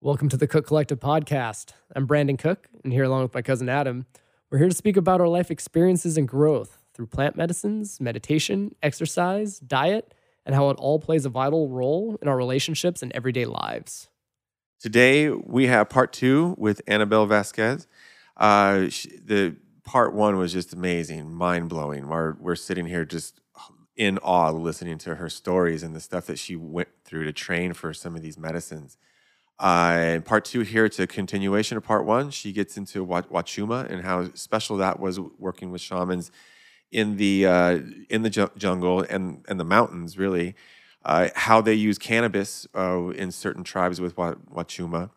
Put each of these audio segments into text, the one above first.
Welcome to the Cooke Collective podcast. I'm Brandon Cooke, and here along with my cousin Adam, we're here to speak about our life experiences and growth through plant medicines, meditation, exercise, diet, and how it all plays a vital role in our relationships and everyday lives. Today we have part two with Anabel Vasquez. Uh, sh the part one was just amazing, mind blowing. We're we're sitting here just in awe, listening to her stories and the stuff that she went through to train for some of these medicines. Uh, part two here, it's a continuation of part one. She gets into Huachuma and how special that was working with shamans in the uh, in the ju jungle and and the mountains, really. Uh, how they use cannabis uh, in certain tribes with Huachuma.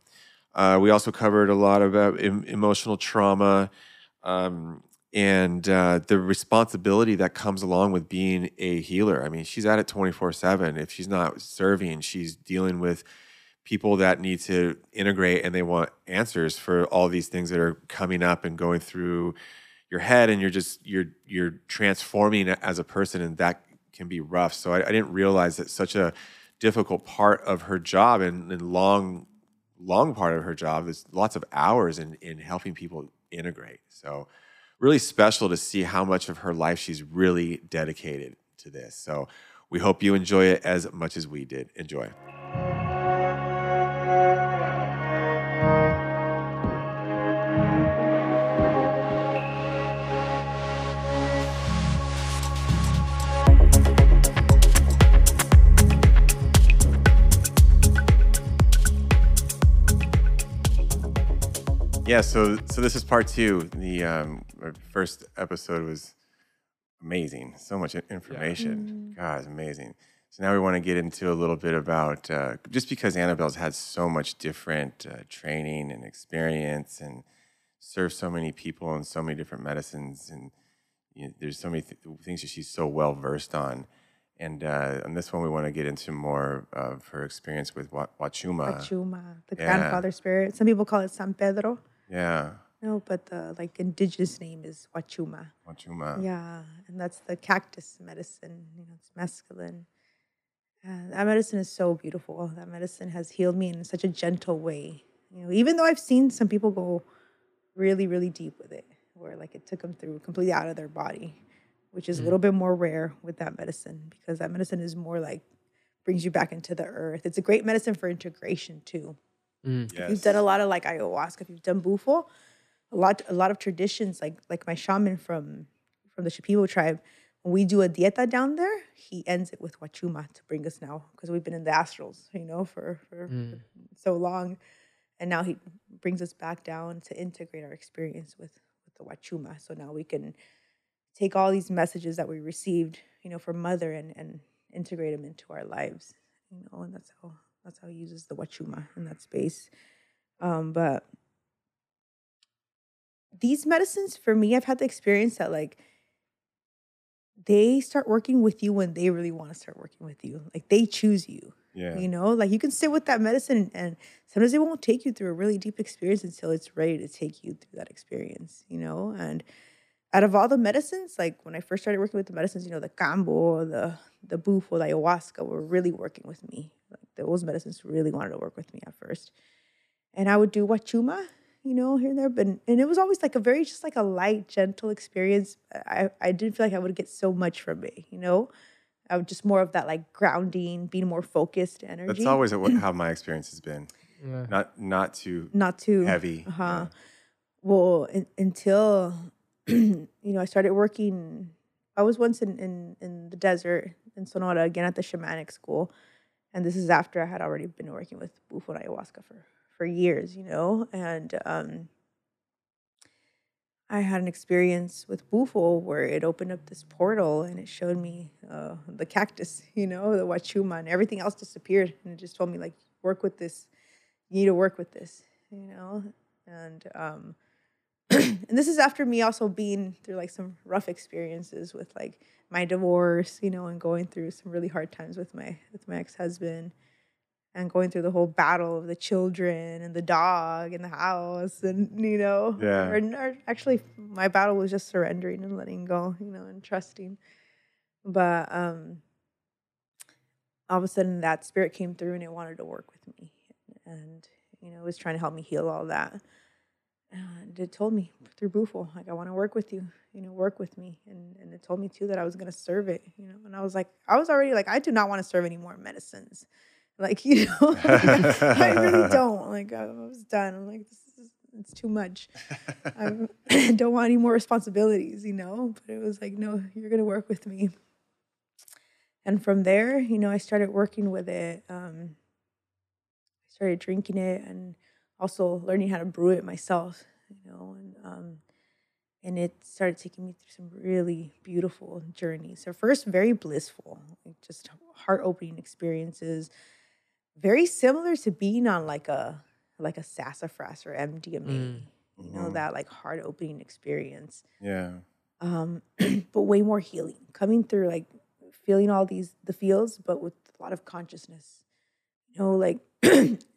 Uh, we also covered a lot about em emotional trauma um, and uh, the responsibility that comes along with being a healer. I mean, she's at it 24 7. If she's not serving, she's dealing with people that need to integrate and they want answers for all these things that are coming up and going through your head and you're just you're you're transforming as a person and that can be rough. So i, I didn't realize that such a difficult part of her job and, and long long part of her job is lots of hours in in helping people integrate. So really special to see how much of her life she's really dedicated to this. So we hope you enjoy it as much as we did. Enjoy Yeah, so so this is part two. The um, first episode was amazing. So much information. Yeah. God, it's amazing. So now we want to get into a little bit about uh, just because Anabel's had so much different uh, training and experience and served so many people and so many different medicines and you know, there's so many th things that she's so well versed on. And uh, on this one, we want to get into more of her experience with Huachuma. Huachuma, the yeah. grandfather spirit. Some people call it San Pedro. Yeah. No, but the like indigenous name is Huachuma. Huachuma. Yeah, and that's the cactus medicine. You know, it's mescaline. Uh, that medicine is so beautiful. That medicine has healed me in such a gentle way. You know, even though I've seen some people go really, really deep with it, where like it took them through completely out of their body, which is mm. a little bit more rare with that medicine because that medicine is more like brings you back into the earth. It's a great medicine for integration too. Mm. Yes. You've done a lot of like ayahuasca, if you've done bufo, a lot a lot of traditions like like my shaman from from the Shipibo tribe, when we do a dieta down there, he ends it with Huachuma to bring us now because we've been in the astrals, you know, for for, mm. for so long, and now he brings us back down to integrate our experience with with the Huachuma. So now we can take all these messages that we received, you know, from mother and and integrate them into our lives, you know, and that's how that's how he uses the Huachuma in that space. Um, but these medicines, for me, I've had the experience that like they start working with you when they really want to start working with you. Like they choose you. Yeah. You know, like you can sit with that medicine and, sometimes it won't take you through a really deep experience until it's ready to take you through that experience, you know? And out of all the medicines, like when I first started working with the medicines, you know, the kambo, the the bufo, the ayahuasca were really working with me. Like those medicines really wanted to work with me at first. And I would do Huachuma, you know, here and there. But and it was always like a very just like a light, gentle experience. I, I didn't feel like I would get so much from it, you know. I would just more of that like grounding, being more focused energy. That's always how my experience has been. Yeah. Not not too not too heavy. Uh-huh. Yeah. Well, in, until you know, I started working. I was once in, in in the desert in Sonora again at the shamanic school, and this is after I had already been working with bufo and ayahuasca for for years, you know, and um, I had an experience with bufo where it opened up this portal and it showed me uh, the cactus, you know, the Huachuma, and everything else disappeared, and it just told me like work with this, you need to work with this, you know, and um, and this is after me also being through like some rough experiences with like my divorce, you know, and going through some really hard times with my with my ex-husband and going through the whole battle of the children and the dog and the house and you know yeah or, or actually my battle was just surrendering and letting go you know and trusting but um all of a sudden that spirit came through and it wanted to work with me and You know, it was trying to help me heal all that. And it told me through Bufo, like, I want to work with you, you know, work with me. And, and it told me too that I was going to serve it, you know. And I was like, I was already like, I do not want to serve any more medicines. Like, you know, I really don't. Like, I was done. I'm like, this is, it's too much. I don't want any more responsibilities, you know. But it was like, no, you're going to work with me. And from there, you know, I started working with it. Um, I started drinking it and also learning how to brew it myself, you know, and um, and it started taking me through some really beautiful journeys. So first, very blissful, like just heart opening experiences, very similar to being on like a like a sassafras or MDMA, Mm. you know, Mhm. that like heart opening experience Yeah. um, but way more healing coming through like feeling all these the feels but with a lot of consciousness you know like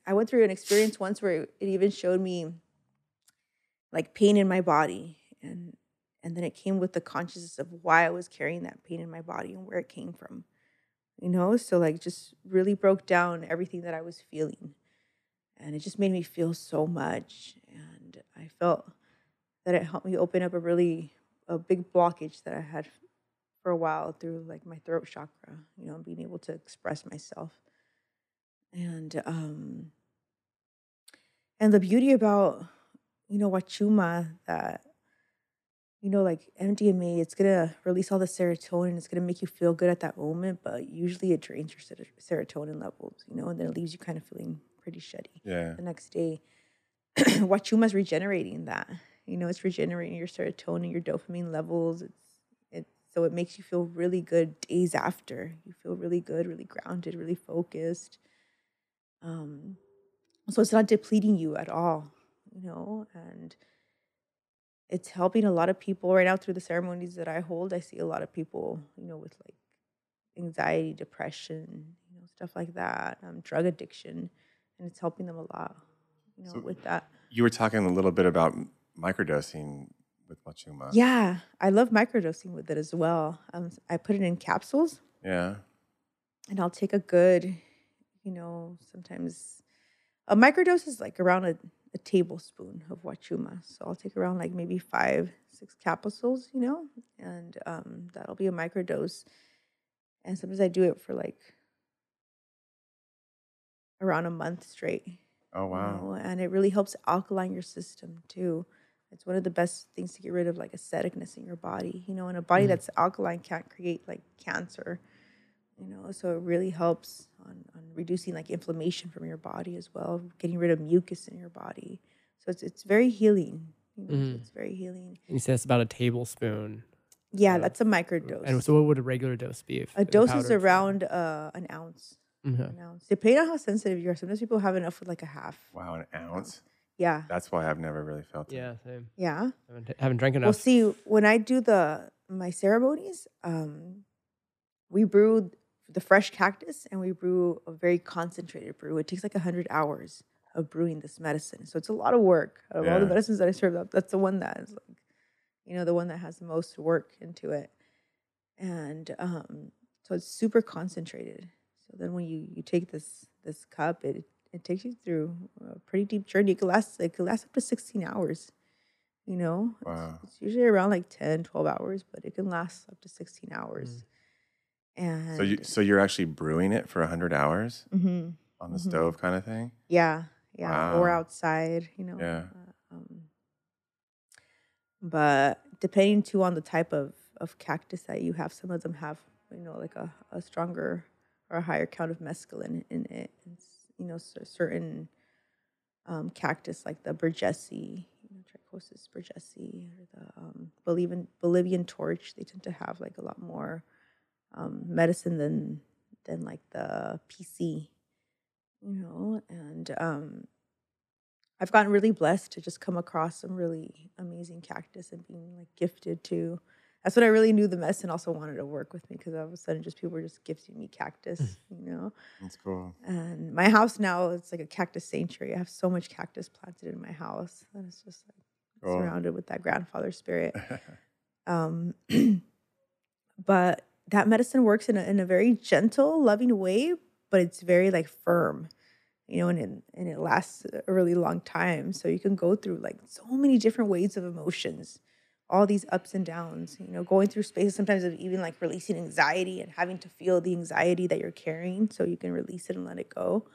i went through an experience once where it even showed me like pain in my body and and then it came with the consciousness of why i was carrying that pain in my body and where it came from you know? So like just really broke down everything that i was feeling. And it just made me feel so much. And i felt that it helped me open up a really a big blockage that I had for a while through like my throat chakra, you know, being able to express myself. And um and the beauty about, you know, Huachuma that you know, like MDMA, it's gonna release all the serotonin. It's gonna make you feel good at that moment, but usually it drains your ser- serotonin levels, you know, and then it leaves you kind of feeling pretty shitty Yeah. the next day. Huachuma's regenerating that. You know, it's regenerating your serotonin, your dopamine levels. It's it so it makes you feel really good days after. You feel really good, really grounded, really focused. Um so it's not depleting you at all, you know, and it's helping a lot of people right now through the ceremonies that I hold. I see a lot of people, you know, with like anxiety, depression, you know, stuff like that, um, drug addiction, and it's helping them a lot, you know, So- with that. You were talking a little bit about microdosing with Huachuma. Yeah, I love microdosing with it as well. Um, I put it in capsules, Yeah. and I'll take a good, you know, sometimes a microdose is like around a, a tablespoon of Huachuma. So I'll take around like maybe five, six capsules, you know, and um, that'll be a microdose. And sometimes I do it for like around a month straight. Oh you wow. know, and it really helps alkaline your system too. It's one of the best things to get rid of like acidicness in your body. You know, and a body Mhm. that's alkaline can't create like cancer. You know, so it really helps on, on reducing like inflammation from your body as well, getting rid of mucus in your body. So it's it's very healing. You know, so Mhm. it's very healing. You say it's about a tablespoon. Yeah, Yeah. that's a microdose. And so, what would a regular dose be? If a dose is around uh, an ounce. Mhm. An ounce, depending on how sensitive you are. Sometimes people have enough with like a half. Wow, an ounce. Yeah, That's why I've never really felt it. Yeah, same. yeah. Haven't, haven't drank enough. Well, see, when I do the my ceremonies, um, we brew the fresh cactus and we brew a very concentrated brew. It takes like hundred hours of brewing this medicine, so it's a lot of work. Out of all the medicines that I serve up, that's the one that is like, you know, the one that has the most work into it, and um, so it's super concentrated. So then when you you take this this cup, it it takes you through a pretty deep journey. It could last it could last up to sixteen hours. You know, Wow. it's, usually around like 10, 12 hours, but it can last up to 16 hours. And So you so you're actually brewing it for hundred hours Mhm. on the Mhm. stove kind of thing? yeah, yeah, or outside, you know. Yeah. uh, um, but depending too on the type of, of cactus that you have, some of them have, you know, like a, a stronger or a higher count of mescaline in it. And, you know, cer- certain um, cactus like the Burgesi, you know, Trichocereus burgesi, or the um, Bolivian Bolivian torch, they tend to have like a lot more um, medicine than than like the PC, you know. And um, I've gotten really blessed to just come across some really amazing cactus and being like gifted to. That's when I really knew the medicine also wanted to work with me because all of a sudden just people were just gifting me cactus, you know. That's cool. And my house now it's like a cactus sanctuary. I have so much cactus planted in my house, and it's just like Cool. surrounded with that grandfather spirit. Um, but that medicine works in a, in a very gentle, loving way, but it's very like firm. you know, and it, and it lasts a really long time. So you can go through like so many different waves of emotions, all these ups and downs, you know, going through spaces sometimes of even like releasing anxiety and having to feel the anxiety that you're carrying so you can release it and let it go.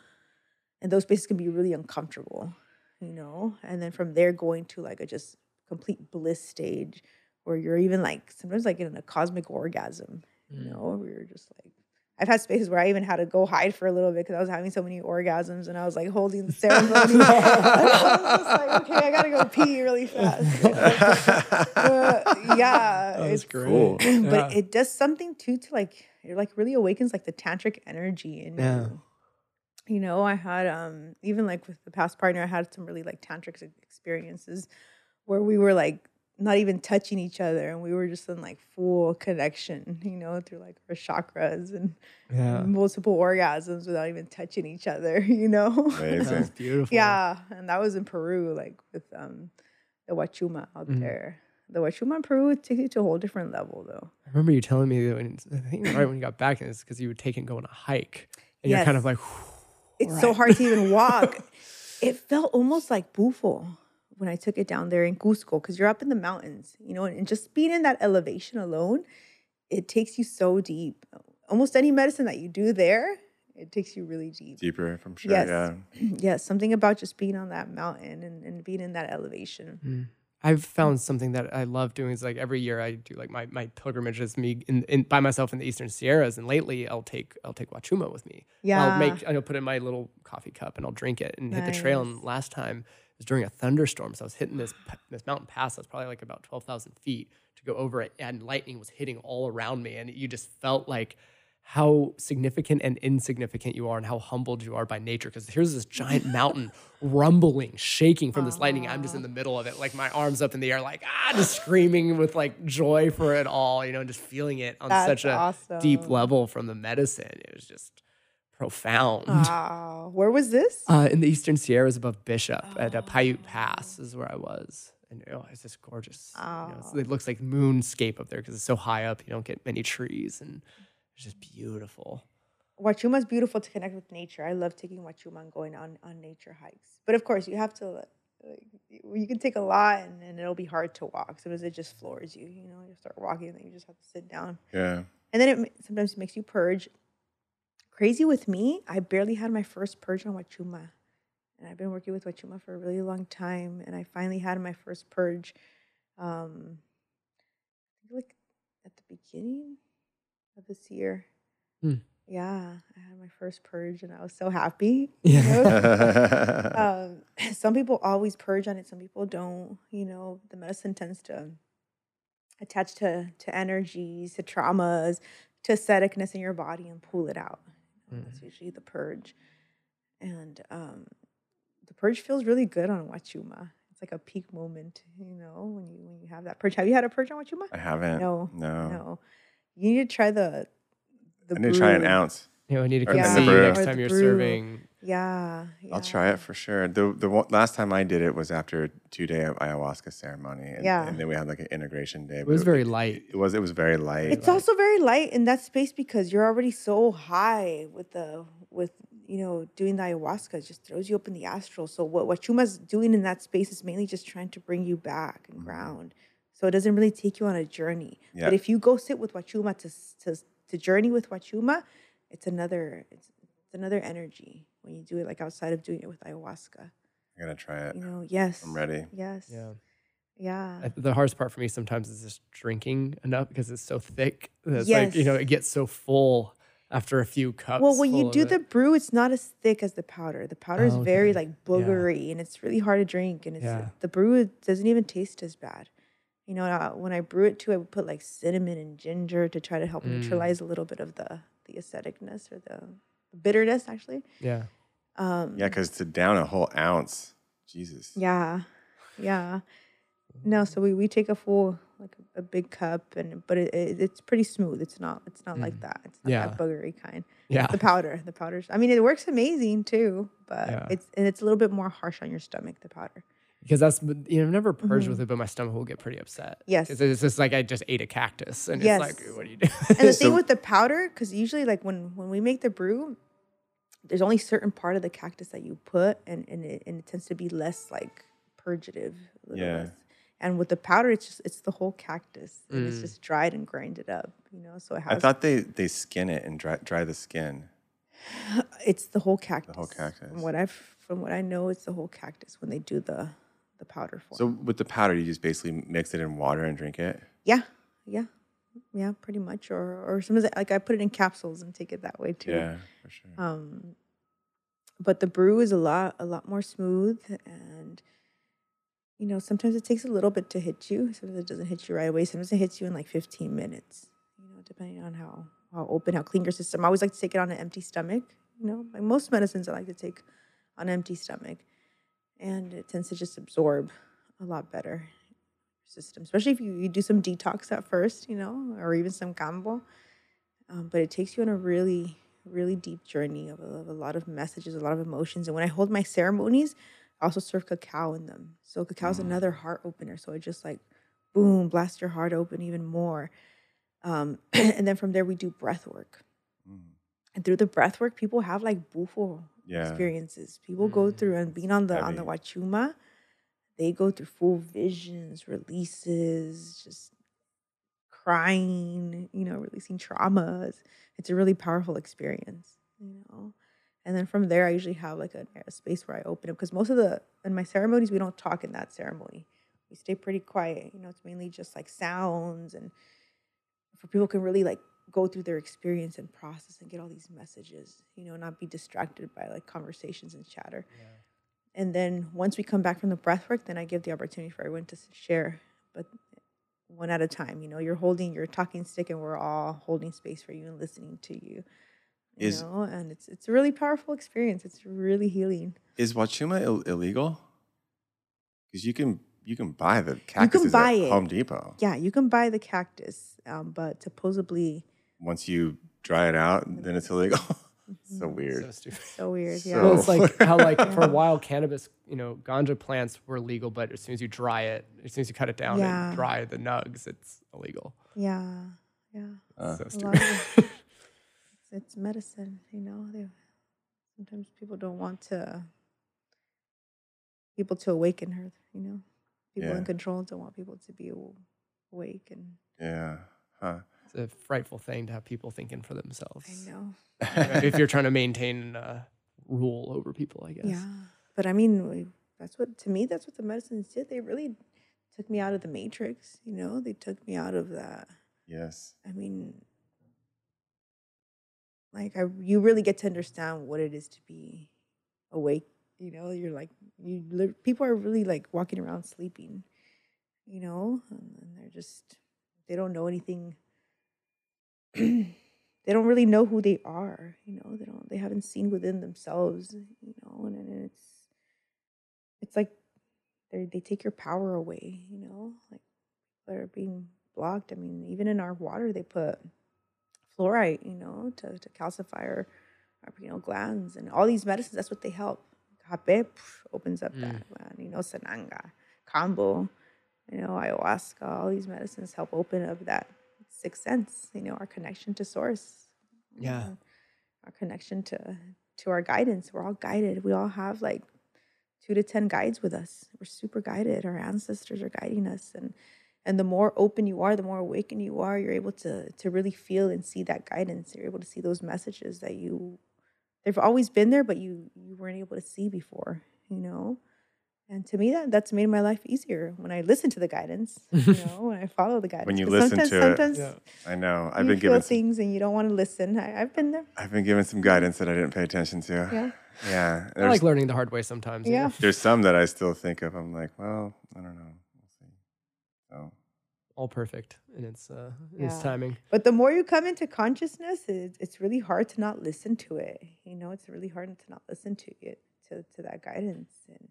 And those spaces can be really uncomfortable, you know, and then from there going to like a just complete bliss stage where you're even like sometimes like in a cosmic orgasm, you know, where you're just like I've had spaces where I even had to go hide for a little bit because I was having so many orgasms and I was like holding the ceremony. I was just like, okay, I gotta go pee really fast. Uh, yeah, That it's great. cool. but Yeah. it does something too to like it like really awakens like the tantric energy in Yeah. you. You know, I had um even like with the past partner, I had some really like tantric experiences where we were like not even touching each other and we were just in like full connection, you know, through like our chakras and yeah. multiple orgasms without even touching each other, you know? That Amazing. was beautiful. yeah. And that was in Peru, like with um the Huachuma out Mhm. there. The Huachuma in Peru would take you to a whole different level though. I remember you telling me that when, I think right when you got back, and it's because you would take and go on a hike. And you're kind of like, It's so hard to even walk. it felt almost like bufo when I took it down there in Cusco because you're up in the mountains, you know, and just being in that elevation alone, it takes you so deep. Almost any medicine that you do there, it takes you really deep. Deeper, I'm sure. Yes. Yeah. yes, something about just being on that mountain and, and being in that elevation. Mm. I've found something that I love doing is like every year I do like my my pilgrimage is me in, in by myself in the Eastern Sierras, and lately I'll take I'll take Huachuma with me. Yeah. I'll make I'll put it in my little coffee cup and I'll drink it and hit the trail. And last time it was during a thunderstorm, so I was hitting this this mountain pass that's probably like about twelve thousand feet to go over it, and lightning was hitting all around me, and you just felt like how significant and insignificant you are and how humbled you are by nature because here's this giant mountain rumbling shaking from this lightning i'm just in the middle of it like my arms up in the air like ah just screaming with like joy for it all you know and just feeling it on That's such a deep level from the medicine. It was just profound Wow. Where was this? uh, in the eastern sierras above bishop at a paiute Oh. pass is where i was and oh, it's just gorgeous you know, it's- it looks like moonscape up there because it's so high up you don't get many trees and it's just beautiful Huachuma is beautiful to connect with nature. I love taking Huachuma and going on on nature hikes. But of course, you have to like, you can take a lot and, and it'll be hard to walk. Sometimes it just floors you. You know, you start walking and then you just have to sit down. Yeah. And then it ma- sometimes makes you purge. Crazy with me, I barely had my first purge on Huachuma. And I've been working with Huachuma for a really long time. And I finally had my first purge um, I think like at the beginning of this year. Hmm. Yeah, I had my first purge and I was so happy. you Yeah. know? um, some people always purge on it, some people don't. You know, the medicine tends to attach to to energies, to traumas, to aestheticness in your body and pull it out. You know, That's usually the purge. And um, the purge feels really good on Huachuma. It's like a peak moment, you know, when you when you have that purge. Have you had a purge on Huachuma? I haven't. No, No. No. You need to try the the I need to try an ounce. You know, I need to Or come the see you next time you're brew. serving. Yeah, yeah. I'll try it for sure. The the last time I did it was after a two day ayahuasca ceremony, and, Yeah. and then we had like an integration day. It was very light. It was it was very light. It's also very light in that space because you're already so high with the with you know doing the ayahuasca just throws you up in the astral. So what what Chuma's doing in that space is mainly just trying to bring you back and mm-hmm. ground. So it doesn't really take you on a journey. Yeah. But if you go sit with Huachuma to to to journey with Huachuma, it's another it's, it's another energy when you do it like outside of doing it with ayahuasca. I'm gonna try it. You know, yes. I'm ready. Yes. Yeah. Yeah. I- The hardest part for me sometimes is just drinking enough because it's so thick. that It's like, you know, it gets so full after a few cups. Well, when you do of the it. brew, it's not as thick as the powder. The powder is Oh, very okay. like boogery, and it's really hard to drink. And it's Yeah. the brew doesn't even taste as bad. You know, uh, when I brew it too, I would put like cinnamon and ginger to try to help Mm. neutralize a little bit of the the aestheticness or the bitterness. Actually, yeah. um, Yeah, because to down a whole ounce, Jesus. yeah, yeah. No, so we, we take a full like a, a big cup, and but it, it, it's pretty smooth. It's not it's not like that. It's not Mm. Yeah. that boogery kind. Yeah. the powder the powders i mean it works amazing too but Yeah. it's and it's a little bit more harsh on your stomach the powder Because that's, you know, I've never purged with it, but my stomach will get pretty upset. Mm-hmm. Yes. 'Cause it's just like I just ate a cactus and Yes. it's like, what do you do? and the So- thing with the powder because usually like when when we make the brew there's only certain part of the cactus that you put and, and it and it tends to be less like purgative. Yeah. less. And with the powder, it's just it's the whole cactus. And it's Mm. just dried and grinded up, you know. So it has I thought they they skin it and dry dry the skin. it's the whole cactus. The whole cactus. From what I've from what I know, it's the whole cactus when they do the the powder form. So with the powder, you just basically mix it in water and drink it. yeah, yeah, yeah, pretty much. Or or sometimes like I put it in capsules and take it that way too. Yeah, for sure. Um, but the brew is a lot a lot more smooth and. You know, sometimes it takes a little bit to hit you. Sometimes it doesn't hit you right away. Sometimes it hits you in like 15 minutes. You know, depending on how how open, how clean your system. I always like to take it on an empty stomach. You know, like most medicines, I like to take on an empty stomach, and it tends to just absorb a lot better system, especially if you, you do some detox at first, you know, or even some kambo. Um, but it takes you on a really, really deep journey of a, of a lot of messages, a lot of emotions. And when I hold my ceremonies, I also serve cacao in them. So cacao is another heart opener. So it just like, boom, blast your heart open even more. Um, and then from there, we do breath work. Mm. And through the breath work, people have like bufo Yeah. experiences. People go mm-hmm. through and being on the on the Huachuma, they go through full visions, releases, just crying, you know, releasing traumas. It's a really powerful experience, you know. And then from there, I usually have like a, a space where I open up because most of the in my ceremonies we don't talk in that ceremony. We stay pretty quiet. You know, it's mainly just like sounds and for people can really like go through their experience and process and get all these messages. You know, not be distracted by like conversations and chatter. And then once we come back from the breath work, then I give the opportunity for everyone to share, but one at a time. You know, you're holding your talking stick, and we're all holding space for you and listening to you. You Is- know, and it's it's a really powerful experience. It's really healing. Is Huachuma Ill- illegal? Because you can you can buy the cactus buy at it. Home Depot. Yeah, you can buy the cactus, um, but supposedly Once you dry it out, then it's illegal. so Mm-hmm. So weird. stupid. so weird. Yeah. So- Well, it's like how like for a while cannabis, you know, ganja plants were legal, but as soon as you dry it, as soon as you cut it down Yeah. and dry the nugs, it's illegal. yeah. Yeah. Uh, so stupid. of it's, it's medicine, you know. They, sometimes people don't want to people to awaken her, you know. People Yeah. in control don't want people to be awake, and yeah. Huh. It's a frightful thing to have people thinking for themselves. I know, if you're trying to maintain uh, rule over people, I guess. yeah. But I mean, that's what to me. That's what the medicines did. They really took me out of the matrix. You know, they took me out of that. Yes. I mean, like I, you really get to understand what it is to be awake. You know, you're like you. People are really like walking around sleeping. You know, and, and they're just they don't know anything. they don't really know who they are. You know, they don't. They haven't seen within themselves. You know, and, and it's it's like they they take your power away. You know, like they're being blocked. I mean, even in our water, they put fluoride, you know, to, to calcify our, our pineal glands and all these medicines. That's what they help. Hape opens up that mm. gland, you know, sananga, kambo, you know, ayahuasca. All these medicines help open up that sixth sense. You know, our connection to source. you Yeah. know, our connection to to our guidance. We're all guided. We all have like two to ten guides with us. We're super guided. Our ancestors are guiding us, and and the more open you are, the more awakened you are. You're able to to really feel and see that guidance. You're able to see those messages that you they've always been there, but you you weren't able to see before. You know. And to me, that that's made my life easier when I listen to the guidance. You know, when I follow the guidance. you 'Cause listen sometimes, to it. sometimes Yeah. I know. I've you been given some, things and you don't want to listen. I, I've been there. I've been given some guidance that I didn't pay attention to. Yeah. Yeah. I like learning the hard way sometimes. you Yeah. there's some that I still think of. I'm like, well, I don't know. We'll see. So All perfect in its uh, in its timing. But the more you come into consciousness, it's, it's really hard to not listen to it. You know, it's really hard to not listen to it, to, to that guidance. And,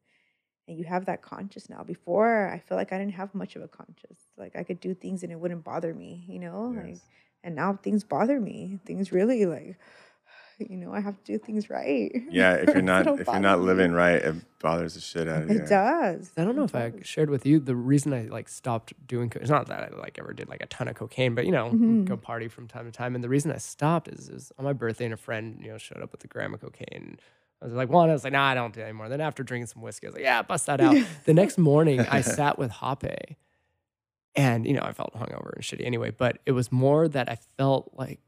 and you have that conscious now. Before, I feel like I didn't have much of a conscious. Like I could do things and it wouldn't bother me, you know? Like, and now things bother me. Things really like, you know, I have to do things right. Yeah, if you're not if you're not living me. right, it bothers the shit out of you. It does. I don't know if I shared with you the reason I like stopped doing. Co- it's not that I like ever did like a ton of cocaine, but you know, Mhm. go party from time to time. And the reason I stopped is, is on my birthday, and a friend you know showed up with a gram of cocaine. I was like, one, I was like, nah, I don't do it anymore. Then after drinking some whiskey, I was like, yeah, bust that out. the next morning, I sat with Hape, and you know, I felt hungover and shitty anyway. But it was more that I felt like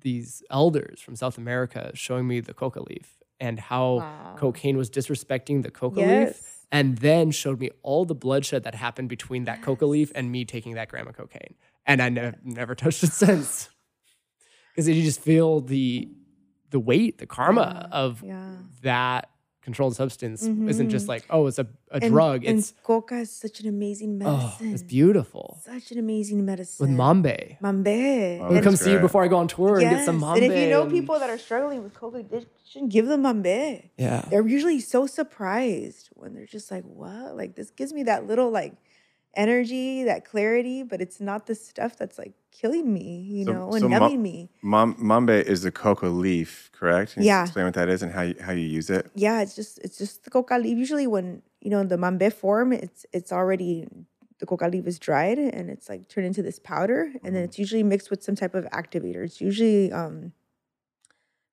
these elders from South America showing me the coca leaf and how Wow. cocaine was disrespecting the coca leaf and then showed me all the bloodshed that happened between that coca leaf and me taking that gram of cocaine. And I ne- never touched it since. Because you just feel the the weight, the karma Yeah, of yeah. that controlled substance isn't just Mhm. like, oh, it's a, a And- drug. And It's coca is such an amazing medicine. oh, it's beautiful. Such an amazing medicine. With Mambe. Mambe. Oh, I'll that's come see you before I go on tour and get some Mambe. And if you know and- people that are struggling with coca addiction, give them mambe. Yeah. They're usually so surprised when they're just like, "What? Like this gives me that little like energy, that clarity, but it's not the stuff that's like killing me, you So- know, and so ma- numbing me." Mambe is the coca leaf, correct? Can you Yeah. Explain what that is and how you, how you use it. Yeah, it's just it's just the coca leaf. Usually, when you know in the mambe form, it's it's already the coca leaf is dried and it's like turned into this powder, and Mm-hmm. then it's usually mixed with some type of activator. It's usually um,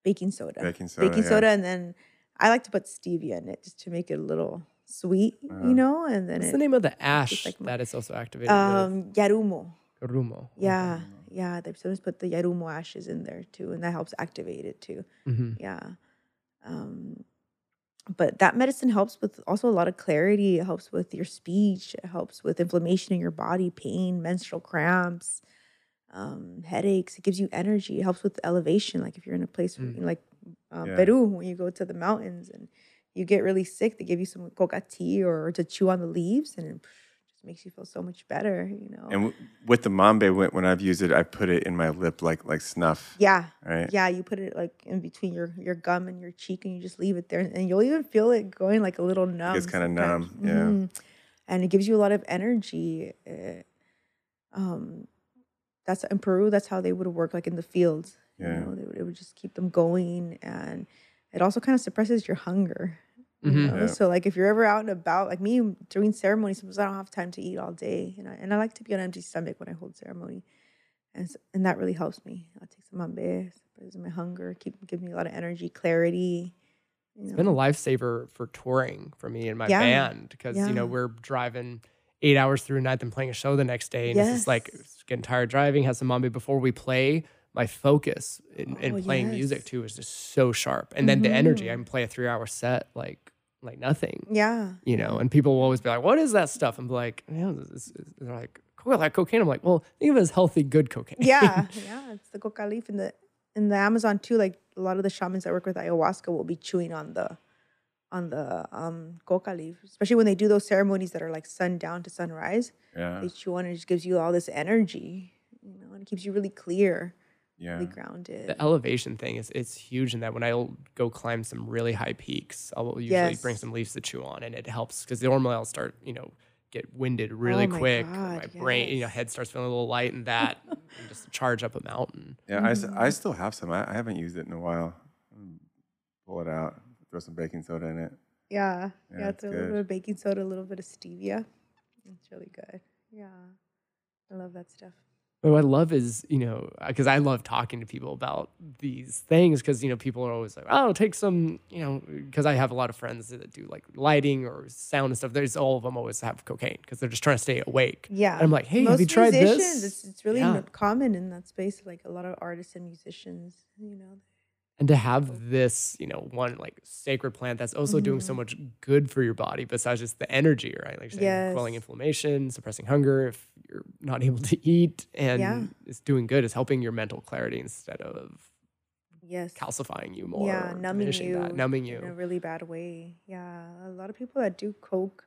baking soda. Baking soda, baking yeah. soda, and then I like to put stevia in it just to make it a little sweet, Uh-huh. you know. And then What's it, the name of the ash like my- that it's also activated um, yarumo. With? Rumo. Yeah, yeah. They sometimes put the yarumo ashes in there too, and that helps activate it too. hmm Yeah. Um, but that medicine helps with also a lot of clarity. It helps with your speech. It helps with inflammation in your body, pain, menstrual cramps, um, headaches. It gives you energy. It helps with elevation. Like if you're in a place where, Mm. like uh, Yeah. Peru, when you go to the mountains and you get really sick, they give you some coca tea or to chew on the leaves, and it makes you feel so much better. You know. And w- with the mambe, when, when I've used it, I put it in my lip like like snuff. yeah, Right. Yeah, you put it like in between your your gum and your cheek, and you just leave it there, and you'll even feel it going like a little numb. It's kinda numb, yeah. Mhm. and it gives you a lot of energy. um, that's in Peru. That's how they would work, like in the fields. Yeah. You know, they would, it would just keep them going, and it also kind of suppresses your hunger. You Mhm. know? Yeah. So like if you're ever out and about, like me during ceremony, sometimes I don't have time to eat all day, and I and I like to be on an empty stomach when I hold ceremony, and s- and that really helps me. I take some mambe, suppresses my hunger, keep give me a lot of energy, clarity. You It's know? been a lifesaver for touring for me and my Yeah. band because you know we're driving eight hours through a night and playing a show the next day, and it's just like Yes. getting tired driving. Have some mambe before we play. My focus in, in Oh, playing music too is just so sharp, and then the energy. I Mhm. can play a three-hour set like like nothing, yeah, you know. And people will always be like, "What is that stuff?" I'm like, "You know, this is, they're like, cool, like cocaine." I'm like, "Well, think of it as healthy, good cocaine." yeah, yeah. It's the coca leaf in the in the Amazon too. Like a lot of the shamans that work with ayahuasca will be chewing on the on the um coca leaf, especially when they do those ceremonies that are like sundown to sunrise. Yeah. They chew on it, it just gives you all this energy, you know, and it keeps you really clear, Yeah. really grounded. the elevation thing is it's huge in that when I'll go climb some really high peaks, I'll usually bring some leaves to chew on, and it helps because normally I'll start you know get winded really Oh my quick. God, my brain, you know, head starts feeling a little light, and that and just charge up a mountain. Yeah. I, s- Mm-hmm. I still have some. I, I haven't used it in a while. Mm, Pull it out. Throw some baking soda in it. yeah, Yeah, yeah. it's It's a little bit of baking soda, a little bit of stevia. It's really good. Yeah, I love that stuff. But what I love is, you know, because I love talking to people about these things because, you know, people are always like, oh, take some, you know, because I have a lot of friends that do like lighting or sound and stuff. There's all of them always have cocaine because they're just trying to stay awake. Yeah, And I'm like, hey, Most have you tried this? It's, it's really Yeah. common in that space. Like a lot of artists and musicians, you know. And to have this, you know, one like sacred plant that's also doing so Mhm. much good for your body besides just the energy, right? Like you're quelling inflammation, suppressing hunger if you're not able to eat, and Yeah. it's doing good. It's helping your mental clarity instead of Yes. calcifying you more. yeah, numbing you, that, numbing in a really bad way. Yeah, a lot of people that do coke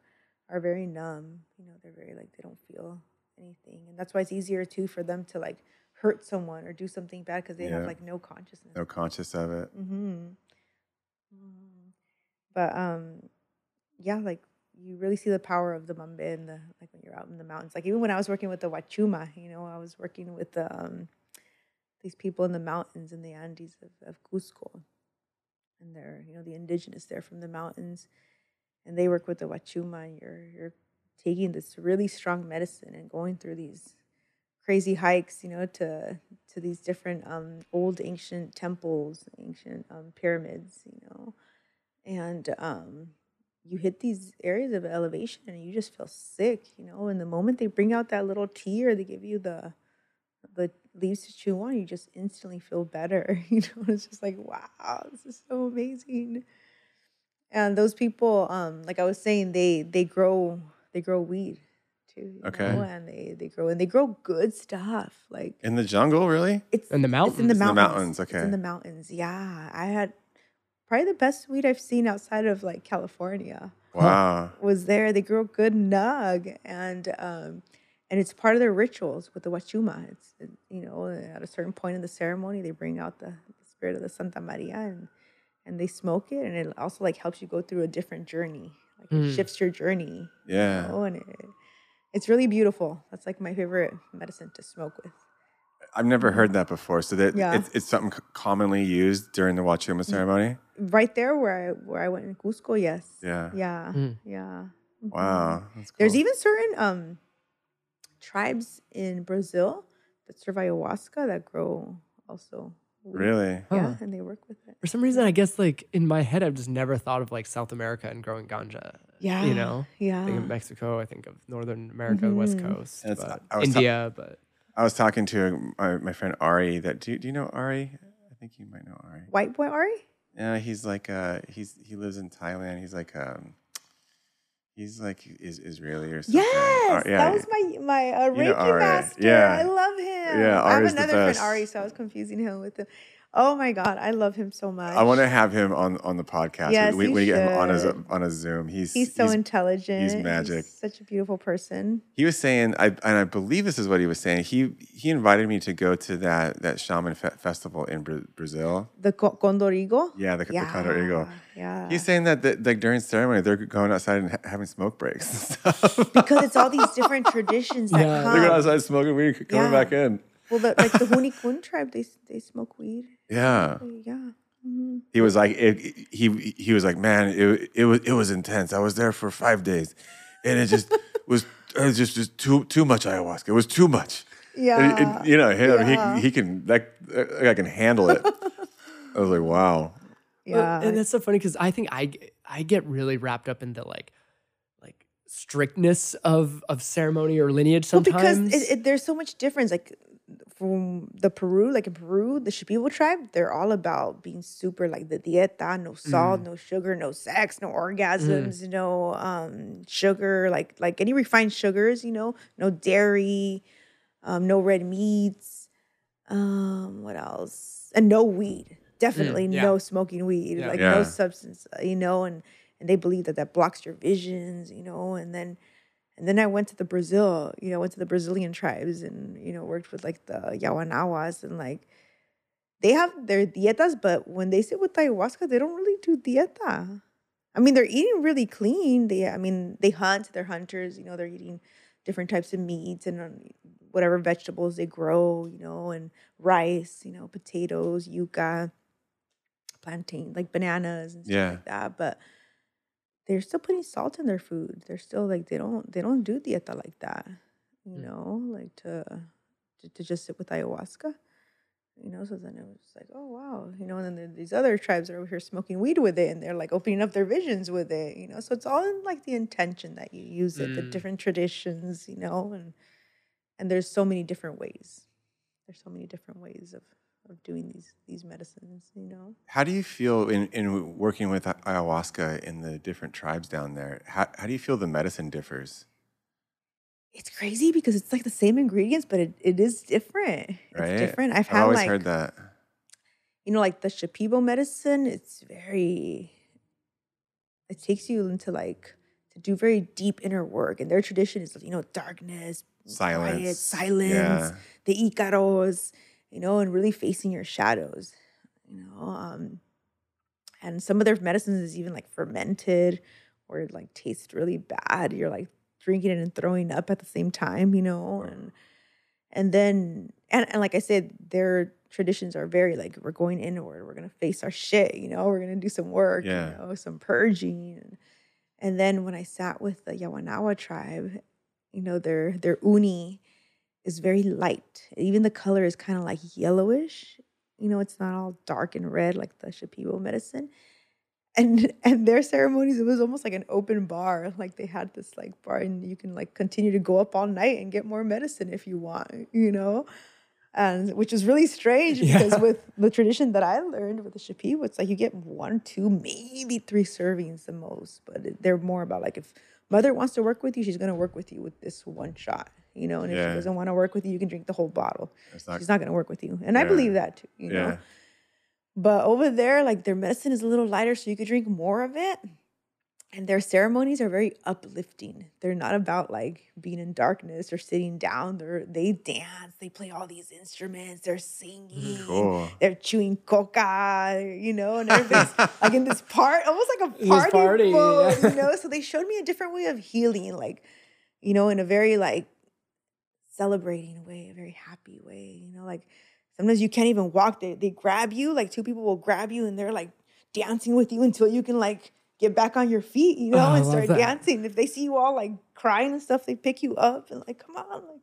are very numb. You know, they're very like they don't feel anything, and that's why it's easier too for them to like hurt someone or do something bad because they Yeah. have like no consciousness. No conscious of it. Mm-hmm. But um, yeah, like you really see the power of the mambe in the like when you're out in the mountains. Like even when I was working with the Huachuma, you know, I was working with the um, these people in the mountains in the Andes of, of Cusco. And they're, you know, the indigenous there from the mountains. And they work with the Huachuma, and you're you're taking this really strong medicine and going through these crazy hikes, you know, to to these different um, old ancient temples, ancient um, pyramids, you know, and um, you hit these areas of elevation and you just feel sick, you know. And the moment they bring out that little tea or they give you the the leaves to chew on, you just instantly feel better. You know, it's just like, wow, this is so amazing. And those people, um, like I was saying, they they grow they grow weed too. you Okay. know, and they they grow and they grow good stuff. Like In the jungle, really? it's In the It's in the mountains? In the mountains. mountains, It's okay. in the mountains. Yeah, I had probably the best weed I've seen outside of like California Wow. was there. They grow good nug, and um, and it's part of their rituals with the Huachuma. It's you know at a certain point in the ceremony they bring out the, the spirit of the Santa Maria and and they smoke it, and it also like helps you go through a different journey. Like it Mm. shifts your journey. you Yeah. know, and it, it's really beautiful. That's like my favorite medicine to smoke with. I've never heard that before. So that Yeah. it's, it's something commonly used during the Huachuma ceremony. Right there where I where I went in Cusco, yes. Yeah. Yeah. Mm. Yeah. Mhm. Wow. That's There's even certain um tribes in Brazil that serve ayahuasca that grow also. Weed. really. Yeah, Huh. and they work with it. For some reason, I guess like in my head, I've just never thought of like South America and growing ganja. Yeah. You know, Yeah. I think of Mexico, I think of Northern America, the West Mhm. Coast, That's- but I was ta- India, but I was talking to my, my friend Ari. That do, you- do you know Ari? I think you might know Ari. White boy Ari? Yeah, he's like uh he's he lives in Thailand. He's like um he's like is Israeli or something. Yes. Ar- that was my my uh, You know Reiki master. Yeah. I love him. Yeah, I have Ari's the another friend. Ari, so I was confusing him with him. Oh my god, I love him so much. I want to have him on on the podcast. Yes, we, you we get him on a on a Zoom. He's He's so intelligent. He's magic. such a beautiful person. He was saying, I, and I believe this is what he was saying. He he invited me to go to that that shaman fe- festival in Bra- Brazil. The Co- Condorigo. Yeah, the, the Condor Eagle. Yeah. He's saying that, that like during ceremony they're going outside and ha- having smoke breaks and stuff. because it's all these different traditions that Yeah. come. they're going outside smoking weed, coming Yeah. back in. Well, the, like the Huni Kuin tribe, they they smoke weed. Yeah. Yeah. hmm He was like, it, he he was like, man, it it was it was intense. I was there for five days, and it just was it was just just too too much ayahuasca. It was too much. And- Yeah. and, you know, him, Yeah. he he can that I can handle it. I was like, wow. yeah. and that's so funny because I think I I get really wrapped up in the like like strictness of of ceremony or lineage sometimes well, sometimes. because it, it, there's so much difference. Like from the Peru, like in Peru, the Shipibo tribe, they're all about being super like the dieta, no salt, no sugar, no sex, no orgasms, no um sugar, like like any refined sugars, you know, no dairy, um, no red meats, um, what else? And no weed. Definitely yeah. no smoking weed, Yeah. like Yeah. no substance, uh, you know, and and they believe that that blocks your visions, you know, and then and then I went to the Brazil, you know, went to the Brazilian tribes and, you know, worked with like the Yawanawas and like they have their dietas, but when they sit with ayahuasca, they don't really do dieta. I mean, they're eating really clean. They, I mean, they hunt, they're hunters, you know, they're eating different types of meats and um, whatever vegetables they grow, you know, and rice, you know, potatoes, yuca, plantain, like bananas and stuff Yeah. like that. But they're still putting salt in their food. They're still like they don't they don't do dieta like that, you Mm. know, like to, to to just sit with ayahuasca, you know. So then it was like, oh wow, you know. And then these other tribes are over here smoking weed with it, and they're like opening up their visions with it, you know. So it's all in like the intention that you use it, the Mm. different traditions, you know, and and there's so many different ways. There's so many different ways of of doing these these medicines, you know. How do you feel in, in working with ayahuasca in the different tribes down there? How, how do you feel the medicine differs? It's crazy because it's like the same ingredients, but it, it is different. Right? It's different. I've I've had always like heard that. you know, like the Shipibo medicine, it's very it takes you into like to do very deep inner work. And their tradition is, you know, darkness, quiet, Silence. silence, Yeah. the Icaros, you know, and really facing your shadows. You know, um, and some of their medicines is even like fermented or it like tastes really bad. You're like drinking it and throwing up at the same time, you know, and and then and, and like I said, their traditions are very like we're going inward. We're gonna face our shit. You know, we're gonna do some work. Yeah. You know, some purging. And, and then when I sat with the Yawanawa tribe, you know, their their uni is very light. Even the color is kind of like yellowish. You know, it's not all dark and red like the Shipibo medicine. And and their ceremonies, it was almost like an open bar. Like they had this like bar, and you can like continue to go up all night and get more medicine if you want. You know, and which is really strange because with the tradition that I learned with the Shipibo, it's like you get one, two, maybe three servings the most. But they're more about like if mother wants to work with you, she's gonna work with you with this one shot. You know, and if Yeah. she doesn't want to work with you, you can drink the whole bottle. Not, she's not gonna work with you, and I believe that too. You know. yeah. But over there, like their medicine is a little lighter, so you could drink more of it. And their ceremonies are very uplifting. They're not about like being in darkness or sitting down. They're they dance, they play all these instruments, they're singing, Cool. they're chewing coca, you know, and everything's like in this part, almost like a party, party, mode, yeah. you know. So they showed me a different way of healing, like, you know, in a very like celebrating a way, a very happy way, you know, like sometimes you can't even walk. They they grab you, like two people will grab you and they're like dancing with you until you can like get back on your feet, you know, Oh, and start that. dancing. If they see you all like crying and stuff, they pick you up and like, come on, like,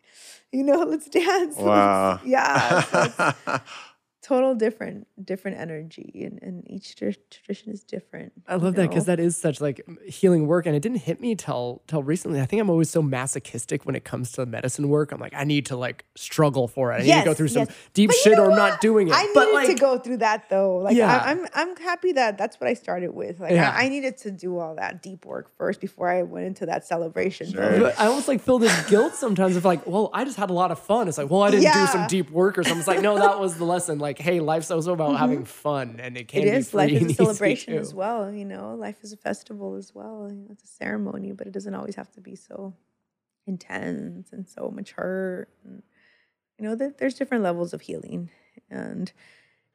you know, let's dance. let's-" Wow. yeah. so it's total different, different energy. And, and each tr- tradition is different. I you love that because that is such like healing work, and it didn't hit me till till recently. I think I'm always so masochistic when it comes to medicine work. I'm like, I need to like struggle for it. I need to go Yes, through some yes. deep But you shit, know or I'm not doing it. I but needed like, to go through that though. Like Yeah. I, I'm I'm happy that that's what I started with. Like Yeah. I, I needed to do all that deep work first before I went into that celebration. Sure. But I almost like feel this guilt sometimes of like, well, I just had a lot of fun. It's like, well, I didn't do some deep work or something. It's like, no, that was the lesson. Like, hey, life's also about having fun, and it can Mm-hmm. It be is. Life is a celebration as well. You know, life is a festival as well. You know, it's a ceremony, but it doesn't always have to be so intense and so mature. And, you know, there, there's different levels of healing, and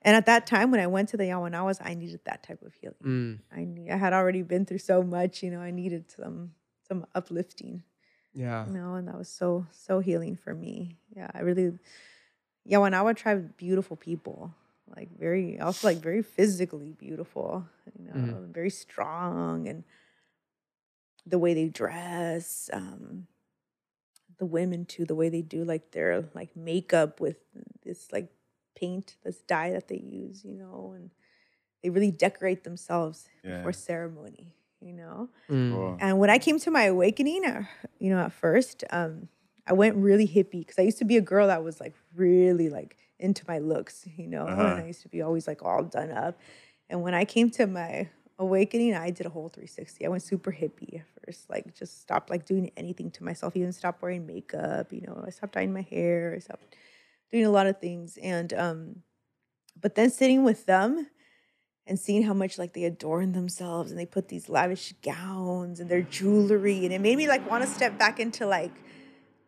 and at that time when I went to the Yawanawas, I needed that type of healing. Mm, I need, I had already been through so much. You know, I needed some some uplifting. yeah. you know, and that was so so healing for me. Yeah, I really Yawanawa tribe beautiful people, like very also like very physically beautiful, you know, Mhm. very strong and the way they dress, um the women too, the way they do like their like makeup with this like paint, this dye that they use, you know, and they really decorate themselves Yeah. before ceremony, you know. Mm. Cool. And when I came to my awakening, uh, you know, at first, um, I went really hippie because I used to be a girl that was like really like into my looks, you know, Uh-huh. and I used to be always like all done up. And when I came to my awakening, I did a whole 360. I went super hippie at first, like just stopped like doing anything to myself, even stopped wearing makeup, you know, I stopped dyeing my hair, I stopped doing a lot of things. And um, but then sitting with them and seeing how much like they adorn themselves and they put these lavish gowns and their jewelry and it made me like want to step back into like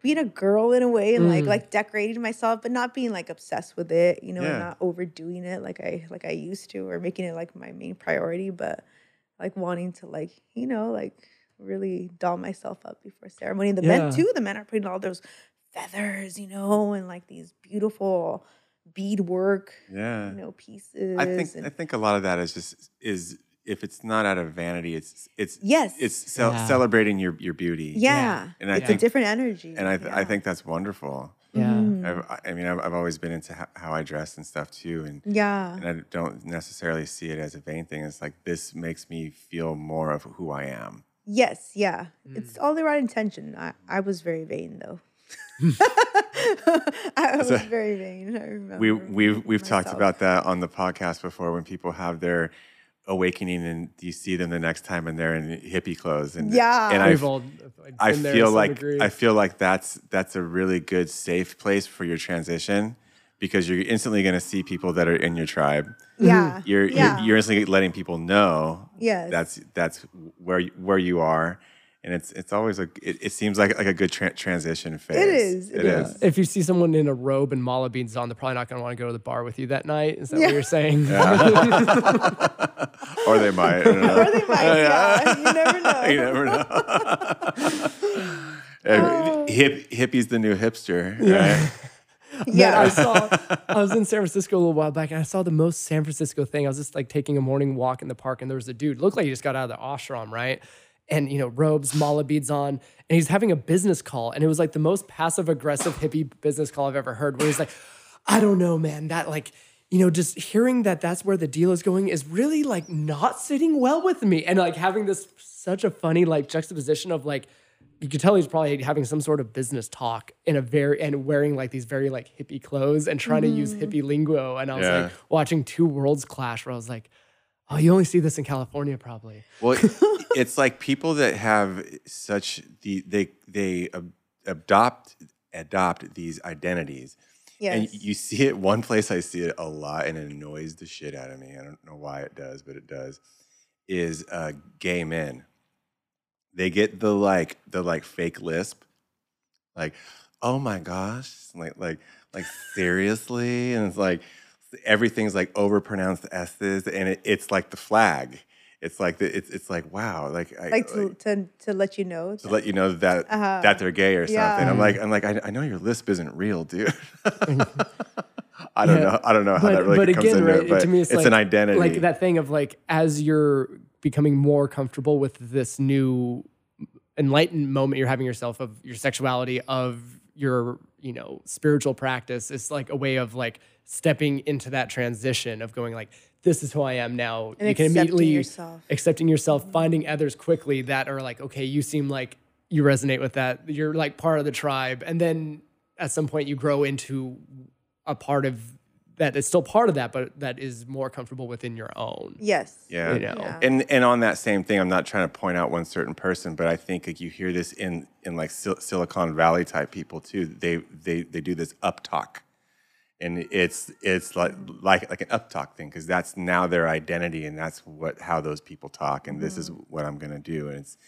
being a girl in a way and like Mm. like decorating myself but not being like obsessed with it you know Yeah. and not overdoing it like i like i used to or making it like my main priority but like wanting to like you know like really doll myself up before ceremony and the Yeah. men too the men are putting all those feathers you know and like these beautiful beadwork Yeah. you know pieces I think and- I think a lot of that is just is if it's not out of vanity, it's it's yes it's ce- Yeah. celebrating your your beauty. Yeah. And I it's think- a different energy. And I th- I think that's wonderful. Yeah. Mhm. I've, I- I mean, I've, I've always been into ho- how I dress and stuff too, and Yeah. and I don't necessarily see it as a vain thing. It's like this makes me feel more of who I am. Yes, yeah. Mm. It's all the right intention. I, I was very vain though. I was So- very vain. I remember. We we've we've talked about that on the podcast before when people have their awakening and you see them the next time and they're in hippie clothes and Yeah. and I We've all I been there feel like degree. I feel like that's that's a really good safe place for your transition because you're instantly going to see people that are in your tribe. Yeah. Mm-hmm. You're, yeah. you're you're instantly letting people know yes. that's that's where where you are, and it's it's always a it, it seems like like a good tra- transition phase. is, it It is. is. if you see someone in a robe and mala beads on, they're probably not going to want to go to the bar with you that night. Is that Yeah. what you're saying? or they might. I don't know. or they might, yeah. You never know. you never know. Uh, Hip, hippie's the new hipster, right? Yeah. I saw I was in San Francisco a little while back and I saw the most San Francisco thing. I was just like taking a morning walk in the park and there was a dude, looked like he just got out of the ashram, right? And you know, robes, mala beads on, and he's having a business call. And it was like the most passive aggressive hippie business call I've ever heard, where he's like, I don't know, man. That like you know, just hearing that that's where the deal is going is really like not sitting well with me. And like having this such a funny like juxtaposition of like, you could tell he's probably having some sort of business talk in a very and wearing like these very like hippie clothes and trying to use mm-hmm. hippie lingo. And I was Yeah. like watching two worlds clash where I was like, oh, you only see this in California probably. Well, it's like people that have such the they they ab- adopt adopt these identities. And you see it one place I see it a lot and it annoys the shit out of me. I don't know why it does, but it does. Is uh gay men. They get the like the like fake lisp. Like, oh my gosh. Like like like seriously. And it's like everything's like overpronounced S's and it, it's like the flag. It's like the, it's it's like wow, like I like to, to to let you know. to let you know that Uh-huh. that they're gay or something. I'm like, I'm like, I, I know your lisp isn't real, dude. I don't Yeah. know. I don't know how but, that really but comes again, into right, it, but to me, it's, like, an identity. Like that thing of like, as you're becoming more comfortable with this new enlightened moment you're having yourself of your sexuality, of your, you know, spiritual practice, it's like a way of like stepping into that transition of going like, this is who I am now. And you can immediately yourself. accepting yourself, mm-hmm. finding others quickly that are like, okay, you seem like you resonate with that. You're like part of the tribe. And then at some point you grow into a part of that is still part of that, but that is more comfortable within your own. Yes. Yeah. You know. Yeah. And and on that same thing, I'm not trying to point out one certain person, but I think like you hear this in in like Sil- Silicon Valley type people too. They they they do this up talk, and it's it's like like like an up talk thing because that's now their identity and that's what how those people talk and this is mm. what I'm gonna do. And it's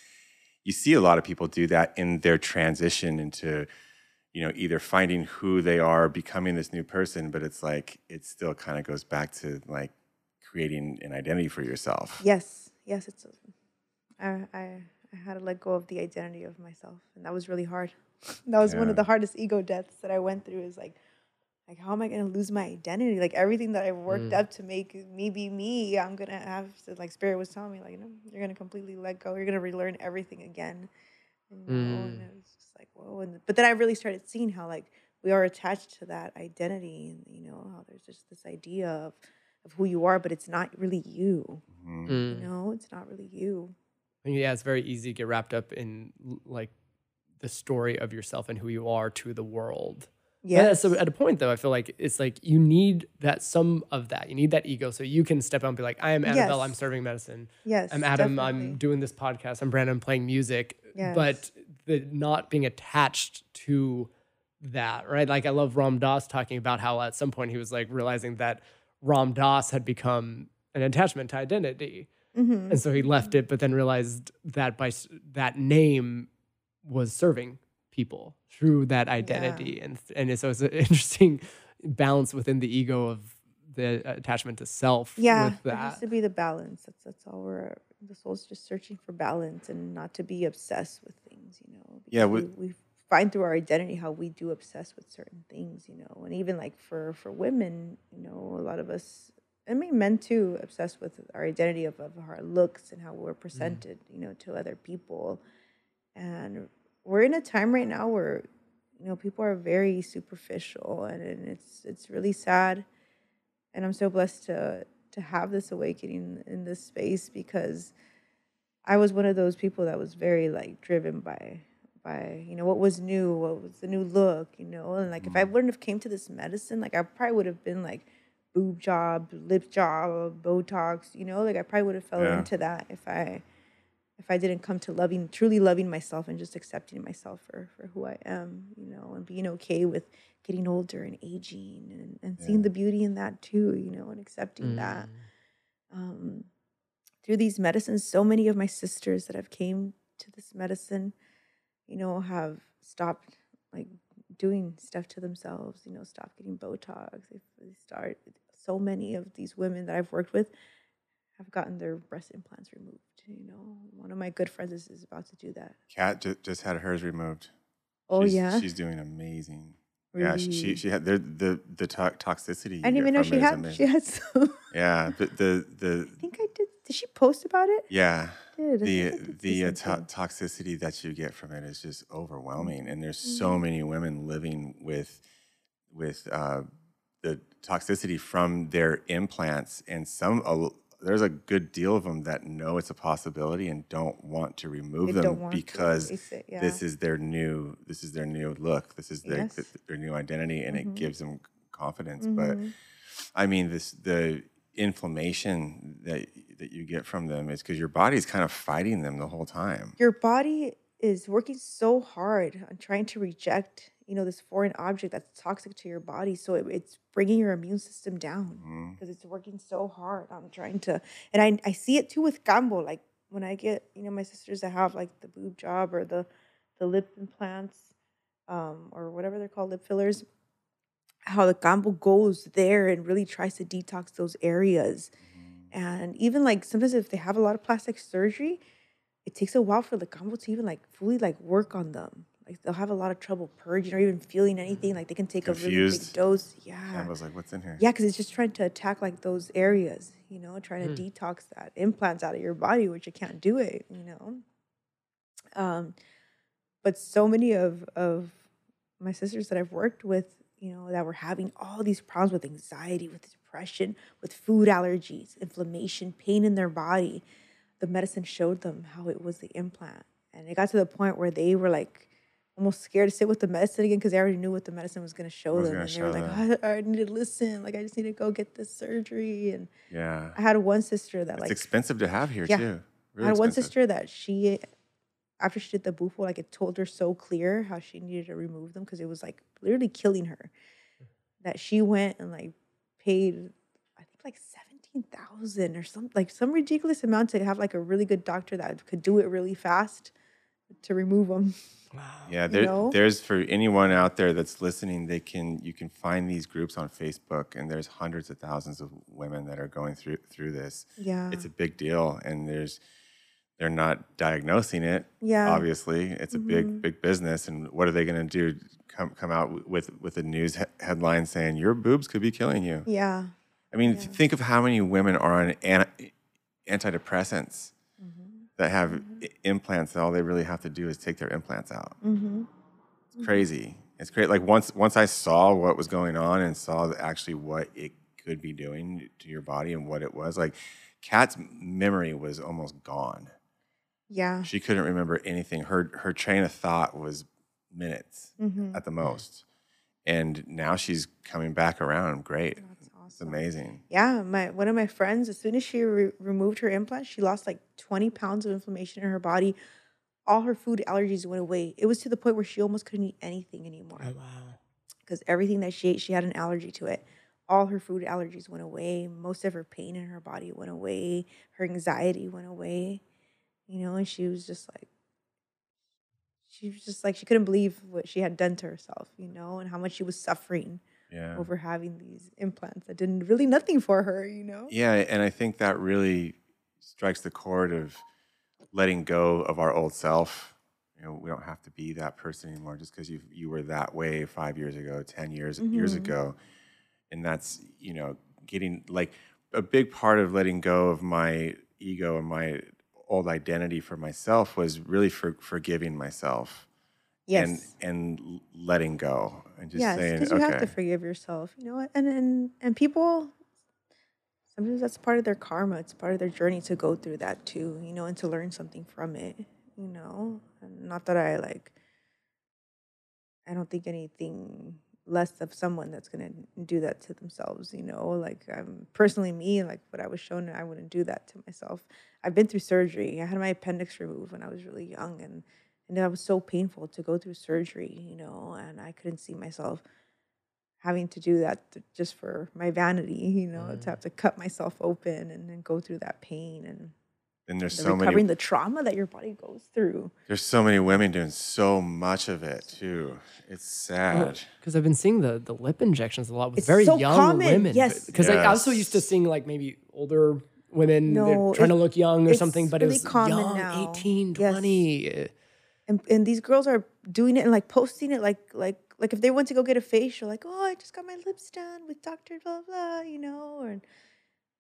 you see a lot of people do that in their transition into you know either finding who they are becoming this new person but it's like it still kind of goes back to like creating an identity for yourself Yes. Yes. It's. I I I had to let go of the identity of myself, and that was really hard. That was one of the hardest ego deaths that I went through. Is like, like how am I gonna lose my identity? Like everything that I worked Mm. up to make me be me, I'm gonna have to. Like Spirit was telling me, like, no, you're gonna completely let go. You're gonna relearn everything again. You know, and Mm. it was just like whoa. And but then I really started seeing how like we are attached to that identity, and you know how there's just this idea of of who you are, but it's not really you. Mhm. Mm. You know, it's not really you. And yeah, it's very easy to get wrapped up in like the story of yourself and who you are to the world. Yeah. So at a point though, I feel like it's like you need that some of that. You need that ego so you can step out and be like, I am Anabel, I'm serving medicine. yes. I'm Adam, I'm doing this podcast. I'm Brandon, I'm playing music. Yes. But the not being attached to that, right? Like I love Ram Dass talking about how at some point he was like realizing that Ram Dass had become an attachment to identity. Mhm. And so he left it, but then realized that by that name was serving people through that identity. And and so it's an interesting balance within the ego of the attachment to self Yeah, with there has to be the balance. That's that's all we're. The soul's just searching for balance and not to be obsessed with things. You know. Yeah, because we- we, we find through our identity how we do obsess with certain things. You know, and even like for for women, you know, a lot of us. I mean, men too, obsessed with our identity of, of our looks and how we're mm. presented, you know, to other people. And we're in a time right now where, you know, people are very superficial, and, and it's it's really sad. And I'm so blessed to to have this awakening in this space because I was one of those people that was very like driven by by you know what was new, what was the new look, you know, and like if I mm. wouldn't have came to this medicine, like I probably would have been like boob job, lip job, Botox, you know, like I probably would have fell Yeah. into that if I if I didn't come to loving truly loving myself and just accepting myself for for who I am, you know, and being okay with getting older and aging and, and seeing the beauty in that too, you know, and accepting that. Mm. Um, through these medicines, so many of my sisters that have came to this medicine, you know, have stopped like doing stuff to themselves, you know, stop getting Botox. They, they start so many of these women that I've worked with have gotten their breast implants removed. You know, one of my good friends is, is about to do that. kat ju- just had hers removed Oh She's- yeah, she's doing amazing Yeah, she she, had the the the to- toxicity. I didn't even know she had. amazing. She had some. Yeah, the the the I think I did. Did she post about it? yeah Did. The think I did see the uh, to- toxicity that you get from it is just overwhelming, and there's Mm-hmm. so many women living with with uh, the toxicity from their implants, and some a, there's a good deal of them that know it's a possibility and don't want to remove They them don't want to because it, this is their new this is their new look, this is their Yes. Mm-hmm. th- their new identity, and it gives them confidence. But I mean, this the inflammation that that you get from them is because your body's kind of fighting them the whole time. your body is working so hard on trying to reject you know this foreign object that's toxic to your body so it, it's bringing your immune system down Mm-hmm. because it's working so hard on trying to and I, I see it too with kambo like when i get you know my sisters that have like the boob job or the the lip implants um, or whatever they're called lip fillers how the kambo goes there and really tries to detox those areas and even like sometimes if they have a lot of plastic surgery it takes a while for the kambo to even like fully like work on them. Like they'll have a lot of trouble purging or even feeling anything. Like they can take a really big dose. I Yeah. I was like, "What's in here?" Yeah, because it's just trying to attack like those areas, you know, trying to detox that implants out of your body, which it can't do it, you know. Um, but so many of of my sisters that I've worked with, you know, that were having all these problems with anxiety, with depression, with food allergies, inflammation, pain in their body, the medicine showed them how it was the implant. And it got to the point where they were like almost scared to sit with the medicine again because they already knew what the medicine was going to show them. And they were like, I, I need to listen. Like, I just need to go get this surgery. And Yeah, I had one sister that, like it's like, expensive to have here Yeah. too. I Really had one sister that she, after she did the bufo, like it told her so clear how she needed to remove them because it was like literally killing her. That she went and like paid, I think like seventeen thousand or some like some ridiculous amount to have like a really good doctor that could do it really fast to remove them. Yeah, you know? there's for anyone out there that's listening, they can you can find these groups on Facebook, and there's hundreds of thousands of women that are going through through this. Yeah. It's a big deal, and there's they're not diagnosing it. Yeah. Mm-hmm. obviously, it's a big big business, and what are they going to do? Come come out with with a news he- headline saying your boobs could be killing you. Yeah. I mean, th- think of how many women are on an, antidepressants Mm-hmm. That have i- implants. That all they really have to do is take their implants out. Mm-hmm. It's crazy. It's great. Like once once I saw what was going on and saw actually what it could be doing to your body and what it was, like Kat's memory was almost gone. Yeah. She couldn't remember anything. Her her train of thought was minutes Mm-hmm. at the most. And now she's coming back around. Great. Awesome. amazing. Yeah, my one of my friends, as soon as she re- removed her implant, she lost like 20 pounds of inflammation in her body. All her food allergies went away. It was to the point where she almost couldn't eat anything anymore Oh, wow. because everything that she ate, she had an allergy to it. All her food allergies went away. Most of her pain in her body went away. Her anxiety went away. You know, and she was just like, she was just like, she couldn't believe what she had done to herself, you know, and how much she was suffering Yeah. over having these implants that did really nothing for her, you know? Yeah, and I think that really strikes the chord of letting go of our old self. You know, we don't have to be that person anymore just because you you were that way five years ago, ten years years mm-hmm. ago, and that's you know getting like a big part of letting go of my ego and my old identity for myself was really for forgiving myself Yes. and and letting go and just yes, saying because you okay have to forgive yourself, you know, and and and people sometimes that's part of their karma. It's part of their journey to go through that too, you know, and to learn something from it, you know. And not that I like, I don't think anything less of someone that's gonna do that to themselves, you know. Like I'm personally me, like what I was shown, I wouldn't do that to myself. I've been through surgery. I had my appendix removed when I was really young, and and that was so painful to go through surgery, you know, and I couldn't see myself having to do that to, just for my vanity, you know, to mm. have to cut myself open and then go through that pain and and there's the so recovering many the trauma that your body goes through. there's so many women doing so much of it too it's sad Because I've been seeing the the lip injections a lot with It's very so young common, women. yes. Because like, I was so used to seeing like maybe older women they're No, trying to look young or something, but really it was common young, now. 18, Yes. 20. Eh, And and these girls are doing it and like posting it like like like if they went to go get a facial, like, oh, I just got my lips done with Doctor blah blah, you know, and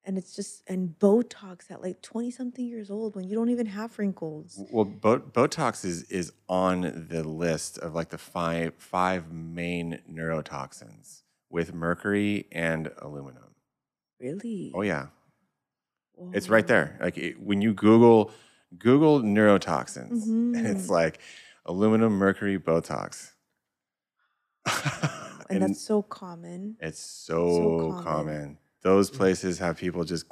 and it's just and Botox at like twenty something years old when you don't even have wrinkles. Well, Bo- Botox is is on the list of like the five five main neurotoxins with mercury and aluminum. Really? Oh yeah, it's right there. Like it, when you Google Google neurotoxins, and it's like aluminum, mercury, Botox. and that's so common. it's so, common. common. Those places have people just.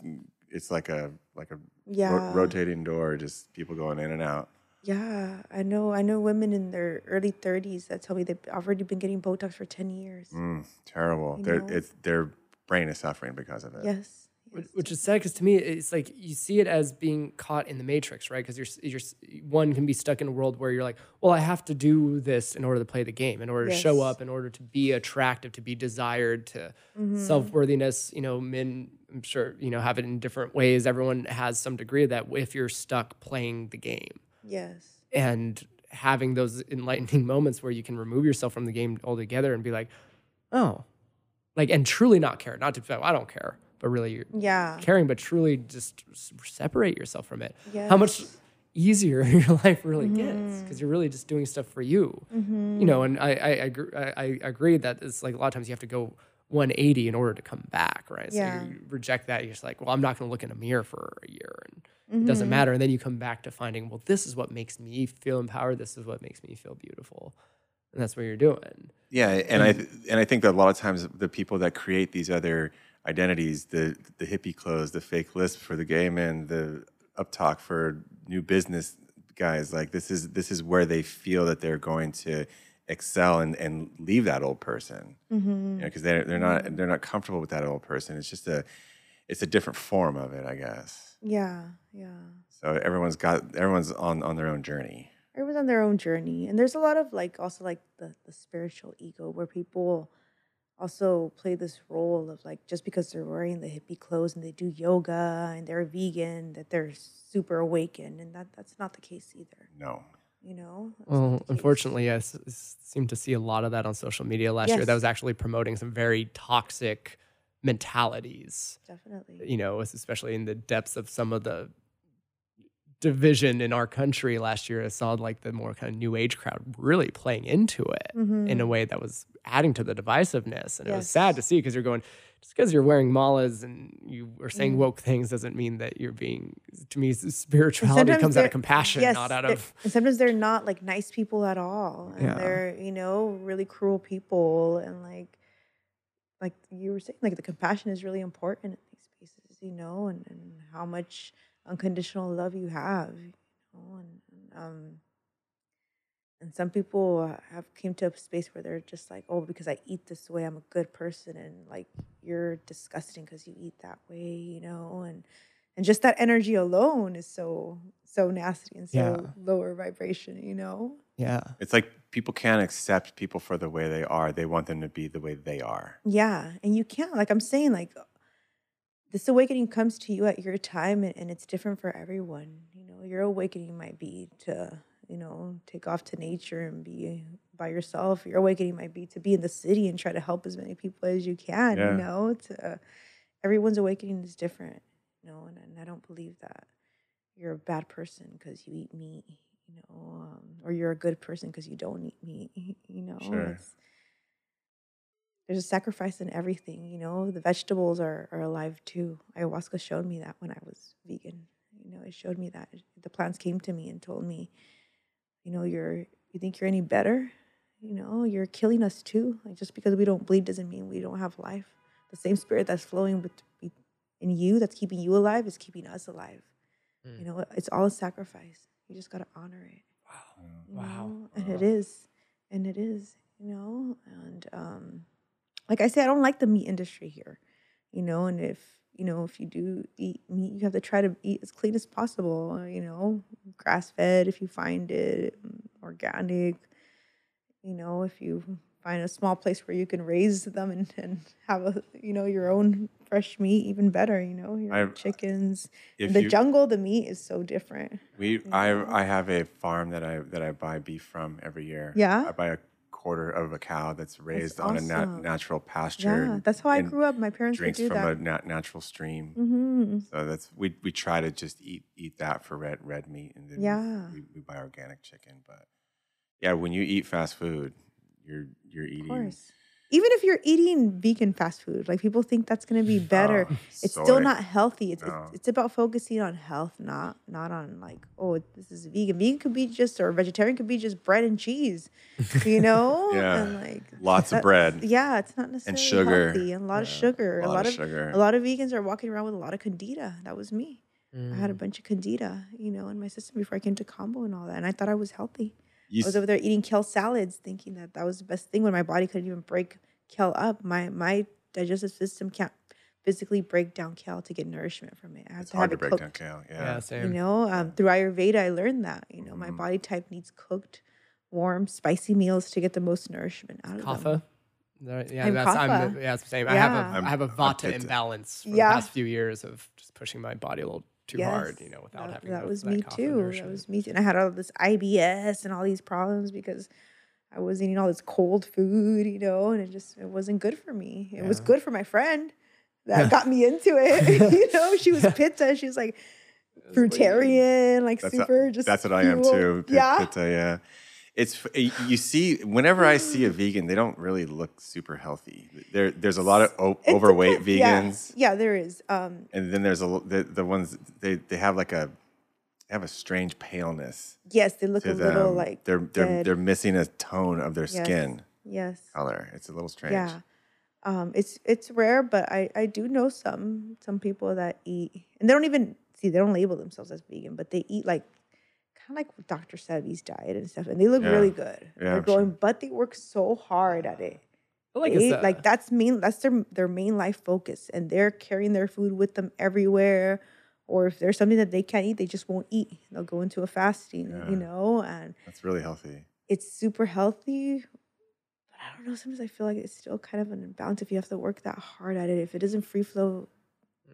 It's like a like a ro- rotating door, just people going in and out. Yeah, I know. I know women in their early thirties that tell me they've already been getting Botox for ten years. Mm, terrible. You Their know? it's their brain is suffering because of it. Yes. Which- is sad because to me, it's like you see it as being caught in the matrix, right? Because you're, you're one can be stuck in a world where you're like, well, I have to do this in order to play the game, in order to show up, in order to be attractive, to be desired, to Mm-hmm. self worthiness. You know, men, I'm sure, you know, have it in different ways. Everyone has some degree of that if you're stuck playing the game Yes. and having those enlightening moments where you can remove yourself from the game altogether and be like, oh, like, and truly not care, not to, I don't care, but really Yeah. caring, but truly just separate yourself from it. Yes. How much easier your life really gets Mm-hmm. because you're really just doing stuff for you. You know, and I I, I, I I agree that it's like a lot of times you have to go 180 in order to come back, right? Yeah. So you reject that. You're just like, well, I'm not going to look in a mirror for a year, and it Mm-hmm. doesn't matter. And then you come back to finding, well, this is what makes me feel empowered. This is what makes me feel beautiful, and that's what you're doing. Yeah, and I and I think that a lot of times the people that create these other identities, the the hippie clothes, the fake lisp for the gay men, the uptalk for new business guys, like this is this is where they feel that they're going to excel and, and leave that old person. Mm-hmm. because they're they're not they're not comfortable with that old person. It's just a it's a different form of it, I guess. Yeah. Yeah. So everyone's got everyone's on on their own journey. Everyone's on their own journey, and there's a lot of like also like the the spiritual ego where people also play this role of like just because they're wearing the hippie clothes and they do yoga and they're vegan that they're super awakened, and that that's not the case either. No. You know. Well, unfortunately, I s- s- seem to see a lot of that on social media last year. That was actually promoting some very toxic mentalities. Definitely. You know, especially in the depths of some of the division in our country last year. I saw like the more kind of new age crowd really playing into it in a way that was adding to the divisiveness, and it was sad Mm-hmm. To see because you're going. Just because you're wearing malas and you are saying Mm. woke things doesn't mean that you're being. To me, spirituality sometimes comes out of compassion, yes, not out of. and sometimes they're not like nice people at all, and Yeah. they're you know really cruel people, and like like you were saying, like the compassion is really important in these spaces, you know, and, and how much unconditional love you have, you know, and, and um. And some people have came to a space where they're just like, oh, because I eat this way, I'm a good person, and like you're disgusting because you eat that way, you know, and and just that energy alone is so so nasty and so Yeah. lower vibration, you know. Yeah. It's like people can't accept people for the way they are. They want them to be the way they are. Yeah, and you can't like I'm saying like this awakening comes to you at your time and, and it's different for everyone. You know, your awakening might be to, you know, take off to nature and be by yourself. Your awakening might be to be in the city and try to help as many people as you can, Yeah. you know, to everyone's awakening is different, you know, and, and I don't believe that you're a bad person because you eat meat, you know, um, or you're a good person because you don't eat meat, you know. Sure. It's, there's a sacrifice in everything, you know. The vegetables are, are alive too. Ayahuasca showed me that when I was vegan. You know, it showed me that. The plants came to me and told me, you know, you're you think you're any better? You know, you're killing us too. Like just because we don't bleed doesn't mean we don't have life. The same spirit that's flowing with in you, that's keeping you alive, is keeping us alive. You know, it's all a sacrifice. You just gotta honor it. you Wow. know? And it is. And it is, you know? And um like I say, I don't like the meat industry here. You know, and if you know, if you do eat meat, you have to try to eat as clean as possible, uh, you know, grass fed if you find it, mm, organic, you know, if you find a small place where you can raise them and, and have a you know your own fresh meat even better you know your I've- chickens in the you- jungle the meat is so different We I I have a farm that I that I buy beef from every year. Yeah? I buy a quarter of a cow that's raised on a nat- natural pasture. Yeah, that's how I grew up. My parents would Drinks do from that. a nat- natural stream. hmm So that's we we try to just eat eat that for red red meat, and then we- Yeah. we, we buy organic chicken. But yeah, when you eat fast food, you're you're Of eating. Even if you're eating vegan fast food, like people think that's going to be better. Oh, it's still not healthy. It's, No. it's it's about focusing on health, not not on like oh this is vegan. Vegan could be just or vegetarian could be just bread and cheese, you know. Yeah. And like Lots of bread. Yeah, it's not necessarily sugar. healthy and a lot of sugar. a A lot lot of of sugar. a lot of vegans are walking around with a lot of candida. That was me. I Mm. had a bunch of candida, you know, in my system before I came to kambo and all that, and I thought I was healthy. You I was over there eating kale salads, thinking that that was the best thing when my body couldn't even break kale up. My my digestive system can't physically break down kale to get nourishment from it. I have it's to hard have to it break cooked. down kale. Yeah, Yeah. You know, um, through Ayurveda, I learned that. You know, my Mhm. body type needs cooked, warm, spicy meals to get the most nourishment out of them. Kapha. There- Yeah, I'm that's I'm kapha. the, yeah, it's the same. I have Yeah. a I have a I'm- I'm vata imbalance for Yeah. the past few years of just pushing my body a little too hard, you know, without that, having that was that me too. That was me too. And I had all this IBS and all these problems because I was eating all this cold food, you know, and it just it wasn't good for me. It was good for my friend that got me into it. you know, she was pitta. She was like fruitarian, like That's a- super just That's what I am too. Pit- Yeah. Pitta, yeah. It's you see whenever I see a vegan, they don't really look super healthy. There, there's a lot of o- overweight depends- yeah. vegans, Yeah, there is. Um, and then there's a the, the ones they they have like a they have a strange paleness yes, they look a them. little like they're they're dead. they're missing a tone of their Yes. skin yes. color. It's a little strange. Yeah. Um, it's it's rare, but I, I do know some some people that eat and they don't even see they don't label themselves as vegan, but they eat like kind of like what Dr. Sebi's diet and stuff, and they look Yeah. really good. Yeah, They're I'm sure. going, but they work so hard at it. I like They- it's, uh, like that's main that's their their main life focus, and they're carrying their food with them everywhere. Or if there's something that they can't eat, they just won't eat. They'll go into a fasting, Yeah. you know, and That's really healthy. it's super healthy. But I don't know. Sometimes I feel like it's still kind of an imbalance if you have to work that hard at it. If it isn't free flow,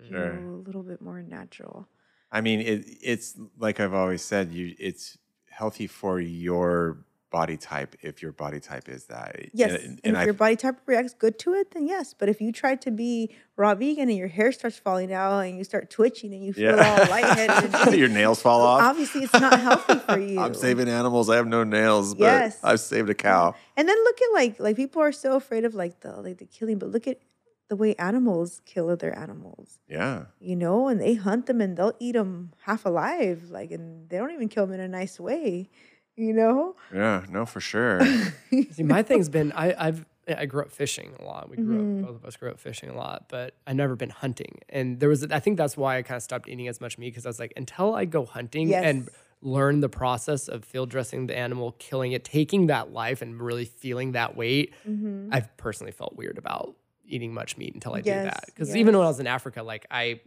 you know, a little bit more natural. I mean, it, it's like I've always said, you it's healthy for your body type if your body type is that. Yes. and, And, and if I your body type reacts good to it, then yes. But if you try to be raw vegan and your hair starts falling out and you start twitching and you feel all lightheaded, and your nails fall off. obviously it's not healthy for you. I'm saving animals. I have no nails, but Yes. I've saved a cow. And then look at like like people are so afraid of like the like the killing, but look at the way animals kill other animals. Yeah. you know, and they hunt them and they'll eat them half alive, like, and they don't even kill them in a nice way, you know. Yeah. No, for sure. See, my thing's been I, I've I grew up fishing a lot. We grew Mhm. up both of us grew up fishing a lot, but I never been hunting. And there was I think that's why I kind of stopped eating as much meat because I was like, until I go hunting and learn the process of field dressing the animal, killing it, taking that life and really feeling that weight, Mhm. I've personally felt weird about eating much meat until I Yes, did that. Because even when I was in Africa, like I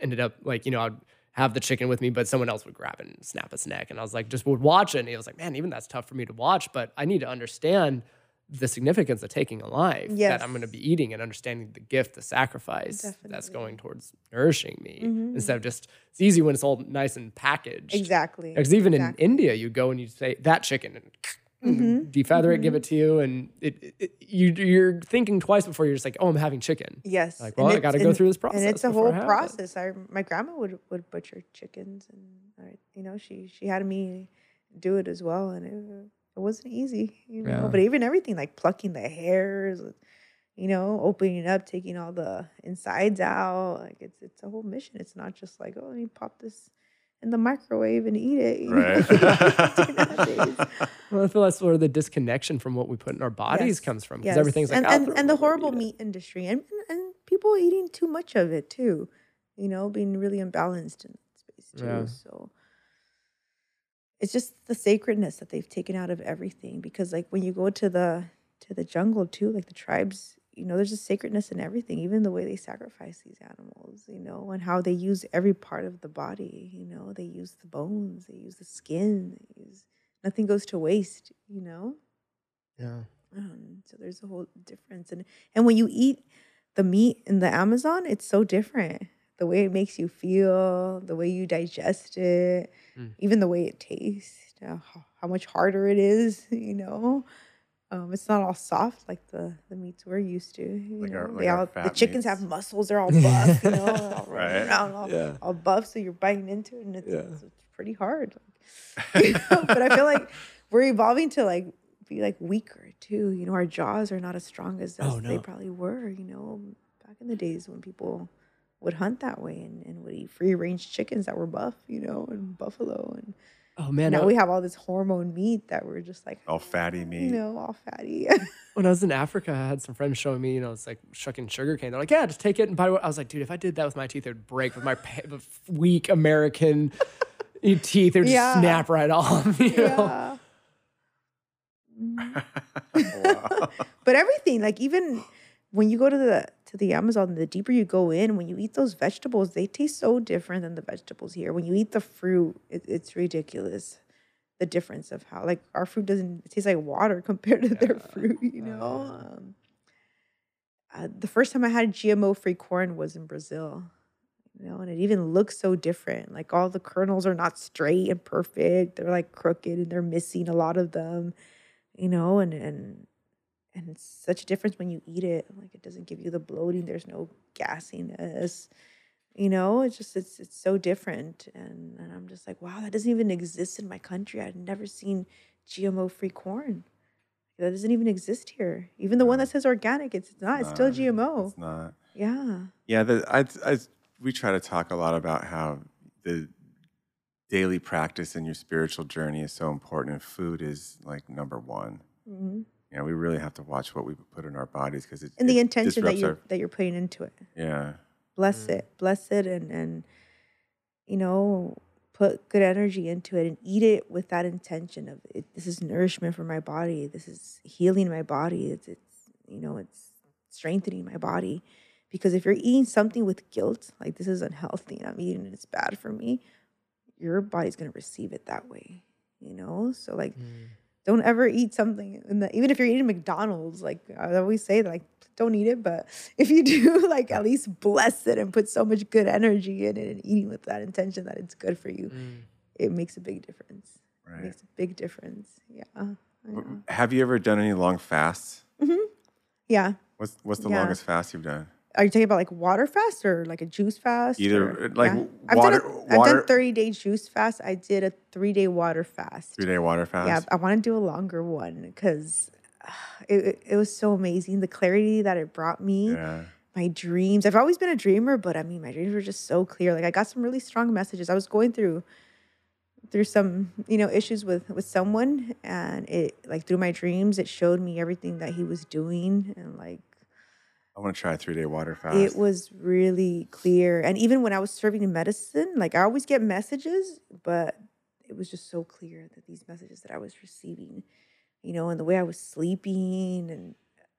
ended up like, you know, I'd have the chicken with me, but someone else would grab it and snap its neck. And I was like, just would watch it. And he was like, man, even that's tough for me to watch, but I need to understand the significance of taking a life that I'm going to be eating and understanding the gift, the sacrifice that's going towards nourishing me Mhm. instead of just, it's easy when it's all nice and packaged. Exactly. Because even exactly. in India, you go and you say that chicken and Mhm. defeather it, give it to you, and it, it, you you're thinking twice before you're just like, oh, I'm having chicken. Yes. Like, and well, I gotta go through this process. And it's a whole I process. I my grandma would would butcher chickens, and you know she she had me do it as well, and it, it wasn't easy, you know. Yeah. But even everything like plucking the hairs, you know, opening it up, taking all the insides out, like it's it's a whole mission. It's not just like oh, let me pop this in the microwave and eat it. you right. like we do nowadays. Well, I feel that's where the disconnection from what we put in our bodies Yes, comes from because everything's like and and, and the horrible meat industry and and people eating too much of it too, you know, being really imbalanced in that space too. Yeah. So it's just the sacredness that they've taken out of everything because like when you go to the to the jungle too, like the tribes, you know, there's a sacredness in everything, even the way they sacrifice these animals, you know, and how they use every part of the body, you know, they use the bones, they use the skin, they use nothing goes to waste, you know. Yeah. Um, so there's a whole difference, and and when you eat the meat in the Amazon, it's so different. The way it makes you feel, the way you digest it, Mm. even the way it tastes, uh, how, how much harder it is, you know. Um, it's not all soft like the the meats we're used to. You Like know, our- like our all the chickens meats. have muscles. They're all buff. You know, all Right. around all, Yeah. all buff. So you're biting into it, and it's, Yeah. it's, it's pretty hard. You know, but I feel like we're evolving to like be like weaker too. You know, our jaws are not as strong as, as Oh, they probably were. You know, back in the days when people would hunt that way and, and would eat free range chickens that were buff. You know, and buffalo and Oh man, now I- we have all this hormone meat that we're just like All fatty meat. you know all fatty. when I was in Africa, I had some friends showing me, you know, it's like shucking sugar cane. They're like, yeah, just take it and bite it. I was like, dude, if I did that with my teeth, it would break. With my weak American teeth, it would just snap right off. You know? yeah. Mm. wow. but everything like even when you go to the to the amazon the deeper you go in when you eat those vegetables they taste so different than the vegetables here. When you eat the fruit it, it's ridiculous the difference of how like our fruit doesn't taste like water compared to their fruit you know? Um, uh, the first time i had gmo free corn was in brazil you know and it even looks so different. Like all the kernels are not straight and perfect. They're like crooked and they're missing a lot of them you know and and and it's such a difference when you eat it like it doesn't give you the bloating there's no gassiness you know? It's just it's it's so different and and i'm just like wow that doesn't even exist in my country. I've never seen gmo free corn. That doesn't even exist here. Even the one that says organic it's not it's still gmo It's not. yeah. Yeah, the, I, I, we try to talk a lot about how the daily practice in your spiritual journey is so important, and food is like number one. hmm You know, we really have to watch what we put in our bodies because it and the it intention that you're our- that you're putting into it. Yeah, bless Mm. it bless it and and you know put good energy into it and eat it with that intention of it, this is nourishment for my body. This is healing my body. It's it's you know it's strengthening my body. Because if you're eating something with guilt like this is unhealthy and i'm eating it it's bad for me your body's going to receive it that way you know? So like don't ever eat something in the even if you're eating McDonald's, like I always say, like don't eat it. But if you do, like at least bless it and put so much good energy in it and eating with that intention that it's good for you, Mm. it makes a big difference. It makes a big difference. Yeah. I W- Have you ever done any long fasts? Yeah. What's what's the Yeah. longest fast you've done? Are you talking about like water fast or like a juice fast? Either, or- uh, like, yeah. w- I've water- done a, I've done 30 day juice fast. I did a three day water fast. Three day water fast. Yeah, I want to do a longer one because it, it, it was so amazing. The clarity that it brought me, Yeah. my dreams. I've always been a dreamer, but I mean, my dreams were just so clear. Like I got some really strong messages. I was going through through some you know issues with with someone, and it like through my dreams, it showed me everything that he was doing, and like I want to try a three day water fast. it was really clear. And even when I was serving in medicine, like I always get messages, but it was just so clear that these messages that I was receiving, you know, and the way I was sleeping, and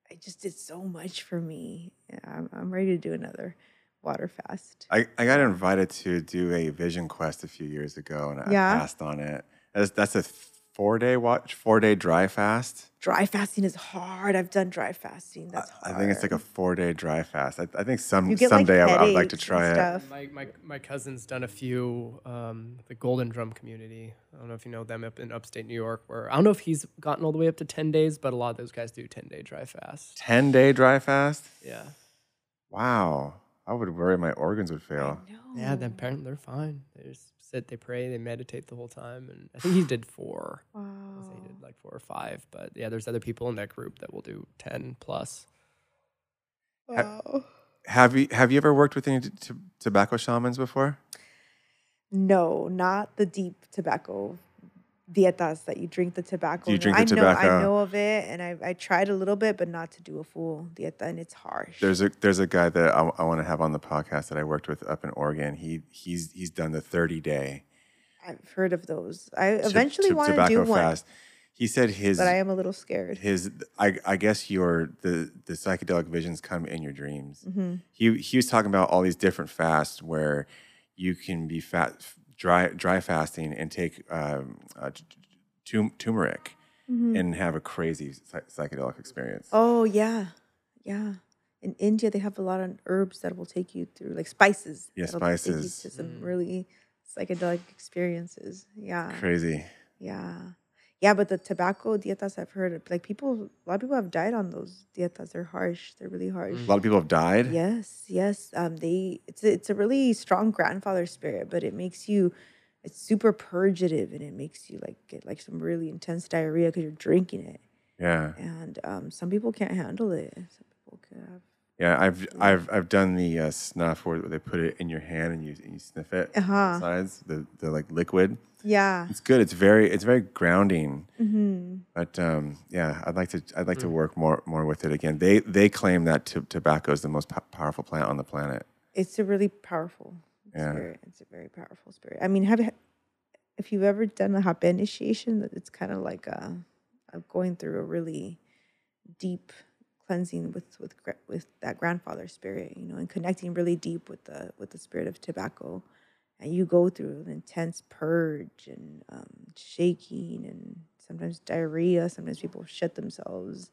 it just did so much for me. Yeah, I'm, I'm ready to do another water fast. I, I got invited to do a vision quest a few years ago and I Yeah? passed on it. That's, that's a four day watch, four day dry fast. Dry fasting is hard. I've done dry fasting. That's hard. I hard. think it's like a four day dry fast. I, I think some You get, like, someday I, would- I would like to try it. stuff. My, my, my cousin's done a few, um, the Golden Drum community. I don't know if you know them up in upstate New York, where I don't know if he's gotten all the way up to 10 days, but a lot of those guys do 10 day dry fast. Ten day dry fast. Yeah. Wow, I would worry my organs would fail. Yeah, then apparently they're fine. They just sit, they pray, they meditate the whole time. And I think he did four. I Wow. he did like four or five. But yeah, there's other people in that group that will do 10 plus. Wow. Have you have you ever worked with any t- t- tobacco shamans before? No, not the deep tobacco dietas that you drink the tobacco. Do you drink the I know, tobacco? I know of it, and I I tried a little bit, but not to do a full dieta, and it's harsh. There's a there's a guy that I, I want to have on the podcast that I worked with up in Oregon. He he's he's done the 30 day I've heard of those. I to- eventually to- want to do one, fast. He said his but I am a little scared. his I, I guess your the the psychedelic visions come in your dreams. hmm He he was talking about all these different fasts where you can be fat dry dry fasting and take um, uh, t- t- tum- turmeric and have a crazy psy- psychedelic experience. Mm-hmm. Oh yeah, yeah. In India, they have a lot of herbs that will take you through, like spices. Yeah, that'll take you spices. to some really psychedelic experiences. Yeah. Crazy. Yeah. Yeah, but the tobacco dietas I've heard, like people, a lot of people have died on those dietas. They're harsh. They're really harsh. A lot of people have died. Yes, yes. Um, they it's a, it's a really strong grandfather spirit, but it makes you, it's super purgative, and it makes you like get like some really intense diarrhea because you're drinking it, Yeah. and um, some people can't handle it. Some people can have. Yeah, I've I've I've done the uh, snuff where they put it in your hand and you and you sniff it. Uh huh. Sides the the like liquid. Yeah. It's good. It's very it's very grounding. Mm-hmm. But um, yeah, I'd like to I'd like to work more more with it again. They they claim that t- tobacco is the most po- powerful plant on the planet. It's a really powerful Yeah. spirit. It's a very powerful spirit. I mean, have if you've ever done a Hape initiation, it's kind of like a, of going through a really deep cleansing with with with that grandfather spirit, you know, and connecting really deep with the with the spirit of tobacco, and you go through an intense purge and um, shaking and sometimes diarrhea. Sometimes people shit themselves.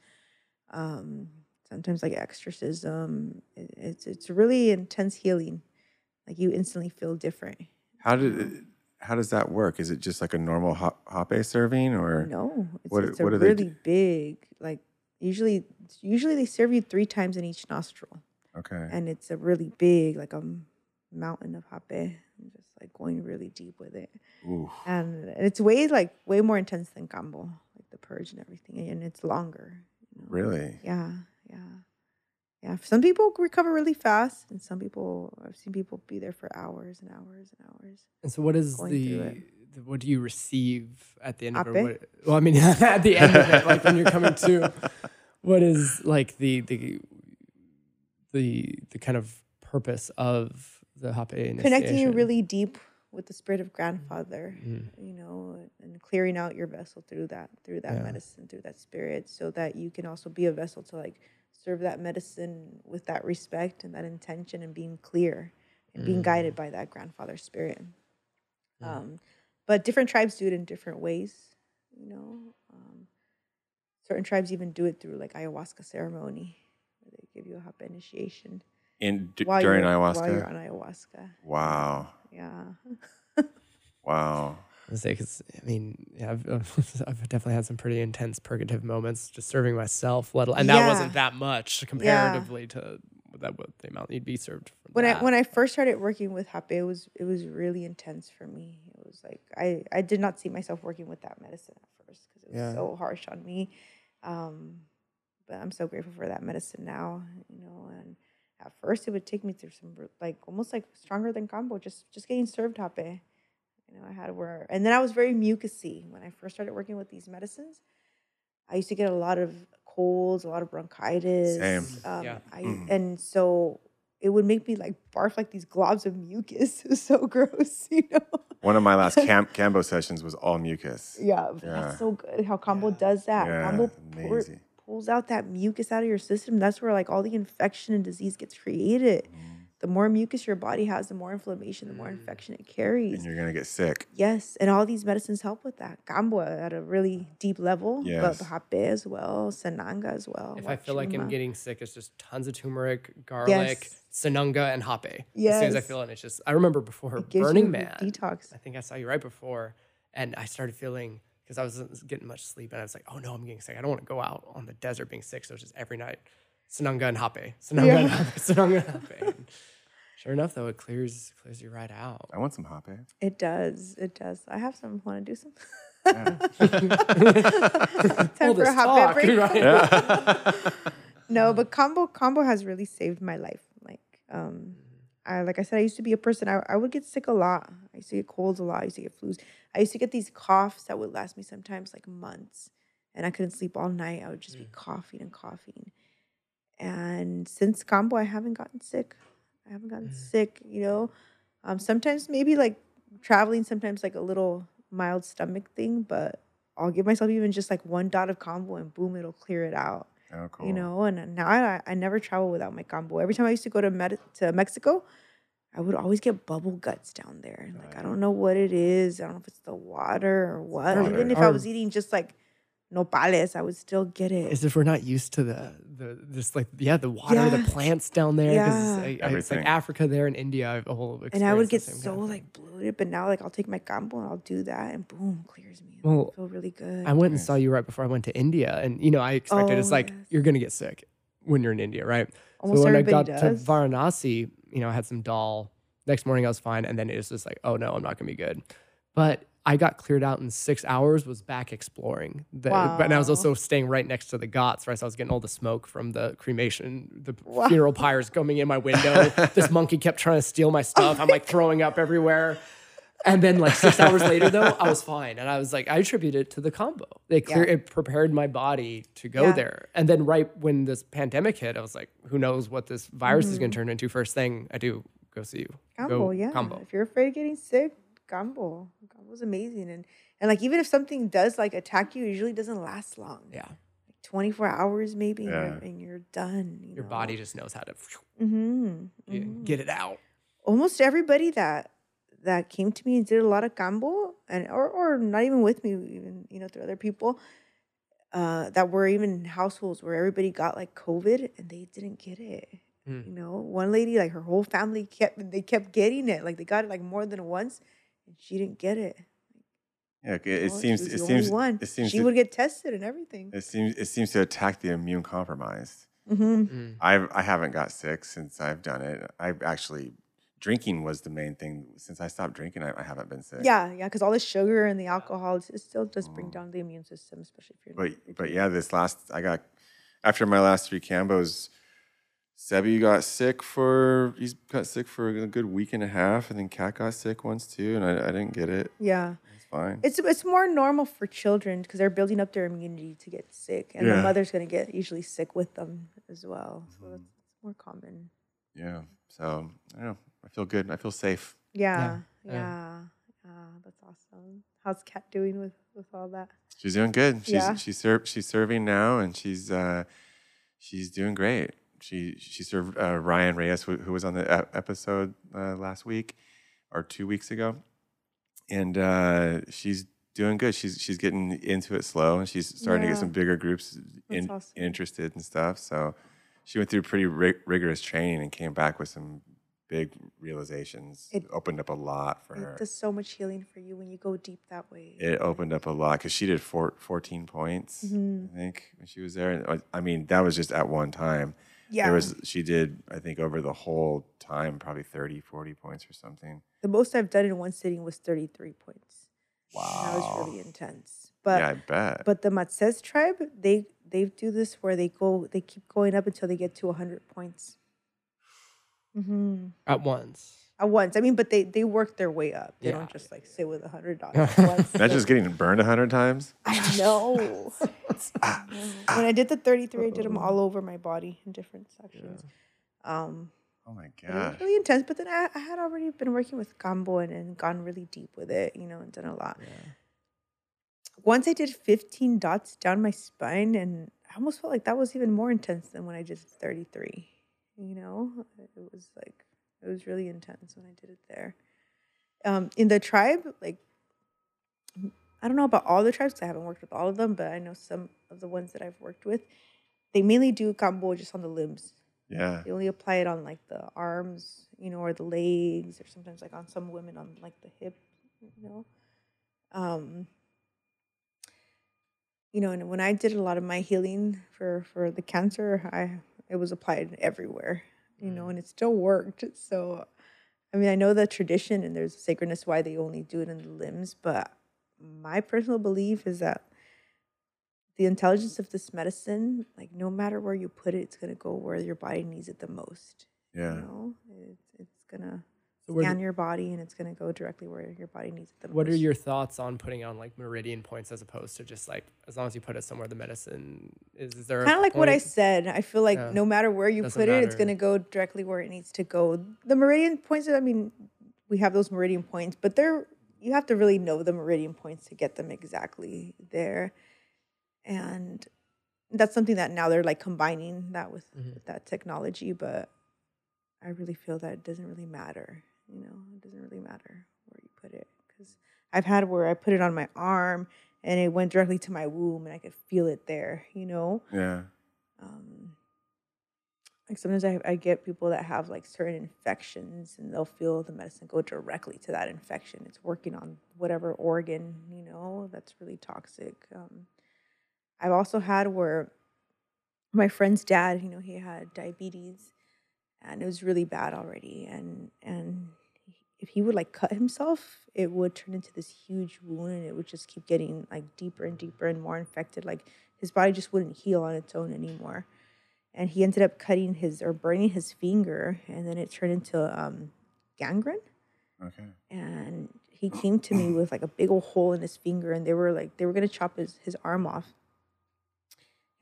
Um, sometimes like exorcism. It, it's it's really intense healing. Like you instantly feel different. How did it, how does that work? Is it just like a normal hop, hape serving or No, it's, what- it's a what they really big. Like usually, usually they serve you three times in each nostril, okay? and it's a really big, like a m- mountain of hape. I'm just like going really deep with it, Ooh. and it's way like way more intense than kambo, like the purge and everything, and it's longer. You know? Really? Yeah, yeah, yeah. Some people recover really fast, and some people I've seen people be there for hours and hours and hours. And so, what is the, through it. the- what do you receive at the end of it? What, well, I mean, at the end of it, like when you're coming to, what is like the the the the kind of purpose of the connecting you really deep with the spirit of grandfather Mhm. you know and clearing out your vessel through that through that Yeah. medicine through that spirit so that you can also be a vessel to like serve that medicine with that respect and that intention and being clear and being guided by that grandfather spirit. Um, but different tribes do it in different ways you know um, certain tribes even do it through like ayahuasca ceremony where they give you a hop initiation In d- while during you're, ayahuasca. while you're on ayahuasca wow. yeah Wow. I say because I mean, yeah, I've, I've definitely had some pretty intense purgative moments just serving myself, let alone, and that Yeah. wasn't that much comparatively to that what the amount you'd be served. From when that. I when I first started working with hape, it was it was really intense for me. It was like I I did not see myself working with that medicine at first because it was Yeah. so harsh on me. Um, but I'm so grateful for that medicine now. You know, and at first it would take me through some r- like almost like stronger than kambo, just just getting served hape. You know, I had where and then I was very mucusy when I first started working with these medicines. I used to get a lot of colds, a lot of bronchitis. Same. Um, Yeah. I, Mhm. And so it would make me like barf like these globs of mucus. It was so gross, you know? One of my last camp kambo sessions was all mucus. Yeah, Yeah. that's so good how kambo does that. Yeah, kambo it's pour- amazing. Pulls out that mucus out of your system. That's where like all the infection and disease gets created. Mm-hmm. The more mucus your body has, the more inflammation, the more infection it carries. And you're gonna get sick. Yes, and all these medicines help with that. Kambo at a really deep level, Yes. but hape as well, sananga as well. if I feel like I'm getting sick, it's just tons of turmeric, garlic, Yes. sananga, and hape. As soon as I feel it, it's just. I remember before Burning Man. detox. I think I saw you right before, and I started feeling because I wasn't getting much sleep, and I was like, "Oh no, I'm getting sick. I don't want to go out on the desert being sick." So it's just every night, Sananga and Hape, Sananga and Yeah. Hape, Sananga and Hape. And sure enough, though, it clears clears you right out. I want some hape. It does. It does. I have some. Want to do some? All Time for this a hot talk, break. right? No, but kambo kambo has really saved my life. Like, um, I like I said, I used to be a person. I, I would get sick a lot. I used to get colds a lot. I used to get flus. I used to get these coughs that would last me sometimes like months, and I couldn't sleep all night. I would just be coughing and coughing. And since kambo, I haven't gotten sick. I haven't gotten sick. You know, um, sometimes maybe like traveling. Sometimes like a little mild stomach thing, but I'll give myself even just like one dot of kambo, and boom, it'll clear it out Oh, cool. you know and now I, I never travel without my kambo. Every time i used to go to Med- to mexico i would always get bubble guts down there like i don't know what it is. I don't know if it's the water or what. Water. even if i oh. was eating just like nopales, I would still get it. As if we're not used to the the just like yeah the water, the plants down there. Because Yeah. it's Everything. like Africa there and India, I have a whole. and I would get so kind of like bloated, but now like I'll take my kambo and I'll do that, and boom, clears me. Well, I feel really good. I went and saw you right before I went to India, and you know I expected oh, it's Oh, like yes. you're gonna get sick when you're in India, right? Almost so when I got does. to Varanasi, you know, I had some dal. Next morning I was fine, and then it was just like, oh no, I'm not gonna be good. But I got cleared out in six hours. Was back exploring, the, but and I was also staying right next to the ghats, right? So I was getting all the smoke from the cremation, the Wow. funeral pyres coming in my window. this monkey kept trying to steal my stuff. I'm like throwing up everywhere. And then like six hours later though, I was fine. And I was like, I attribute it to the kambo. They clear Yeah. it prepared my body to go Yeah. there. And then right when this pandemic hit, I was like, who knows what this virus is gonna mm-hmm. turn into. First thing I do, go see you. Kambo, go yeah. Kambo. If you're afraid of getting sick, Kambo. Kambo's amazing. And and like even if something does like attack you, it usually doesn't last long. Yeah. Like 24 hours maybe and, Yeah. you're, and you're done. You Your know? body just knows how to Mm-hmm. get it out. Almost everybody that that came to me and did a lot of kambo and or or not even with me, even you know, through other people. Uh, that were even in households where everybody got like COVID and they didn't get it. Mm. You know, one lady like her whole family kept they kept getting it, like they got it like more than once, and she didn't get it. Yeah, it, it Well, seems it seems one. it seems she to, would get tested and everything. it seems it seems to attack the immune compromised. hmm Mm. I've I haven't got sick since I've done it. I've actually drinking was the main thing. Since I stopped drinking, I, I haven't been sick. Yeah, yeah, because all the sugar and the alcohol it it still does bring Mm. down the immune system, especially if you're. But but yeah, this last I got after my last three kambos, Sebi got sick for he's got sick for a good week and a half, and then Kat got sick once too, and I, I didn't get it. yeah, It's fine. it's it's more normal for children because they're building up their immunity to get sick, and the mother's gonna get usually sick with them as well. So Mm-hmm. that's more common. yeah. So I don't know. I feel good. I feel safe. Yeah, yeah. yeah, yeah. that's awesome. How's Kat doing with with all that? She's doing good. She's Yeah. she's ser- she's serving now, and she's uh, she's doing great. She she served uh, Ryan Reyes, who, who was on the episode uh, last week or two weeks ago, and uh, she's doing good. She's she's getting into it slow, and she's starting to get some bigger groups in, awesome. interested and stuff. So she went through pretty ri- rigorous training and came back with some big realizations. It opened up a lot for her It does so much healing for you when you go deep that way. it opened up a lot because she did four, 14 points, Mhm. I think, when she was there. And uh, I mean, that was just at one time. Yeah, There was she did, I think, over the whole time, probably 30, 40 points or something. the most I've done in one sitting was thirty three points. Wow. that was really intense. But yeah, I bet. But the Matsés tribe, they they do this where they go, they keep going up until they get to hundred points. hmm At once. At once, I mean, but they they work their way up. They Yeah. don't just like sit with a hundred dollars. at once. Imagine just getting burned a hundred times. I know. When I did the thirty three, I did them all over my body in different sections. Um, Oh my it was really intense. But then I, I had already been working with kambo and, and gone really deep with it, you know, and done a lot. once I did 15 dots down my spine, and I almost felt like that was even more intense than when I did 33. You know, it was like, it was really intense when I did it there. Um, in the tribe, like, I don't know about all the tribes 'cause I haven't worked with all of them, but I know some of the ones that I've worked with. They mainly do kambo just on the limbs. Yeah. They only apply it on like the arms, you know, or the legs, or sometimes like on some women on like the hip, you know. Um, you know, and when I did a lot of my healing for for the cancer, I it was applied everywhere, you know, mm. and it still worked. So, I mean, I know the tradition and there's sacredness why they only do it in the limbs, but my personal belief is that the intelligence of this medicine, like no matter where you put it, it's gonna go where your body needs it the most. Yeah. You know, it's, it's gonna So scan do- your body and it's gonna go directly where your body needs it the What most. are your thoughts on putting on like meridian points as opposed to just like as long as you put it somewhere the medicine is, is there kind of like what I said. I feel like Yeah. no matter where you Doesn't put it, it's gonna go directly where it needs to go. The meridian points. I mean, we have those meridian points, but they're you have to really know the meridian points to get them exactly there, and that's something that now they're like combining that with, Mhm. with that technology. But I really feel that it doesn't really matter. You know, it doesn't really matter where you put it because I've had where I put it on my arm and it went directly to my womb, and I could feel it there. You know. Yeah. Um, like sometimes I, I get people that have like certain infections and they'll feel the medicine go directly to that infection. It's working on whatever organ, you know, that's really toxic. Um, I've also had where my friend's dad, you know, he had diabetes and it was really bad already. And, and if he would like cut himself, it would turn into this huge wound and it would just keep getting like deeper and deeper and more infected. Like his body just wouldn't heal on its own anymore and he ended up cutting his or burning his finger and then it turned into um, gangrene Okay. and he came to me with like a big old hole in his finger and they were like they were gonna chop his, his arm off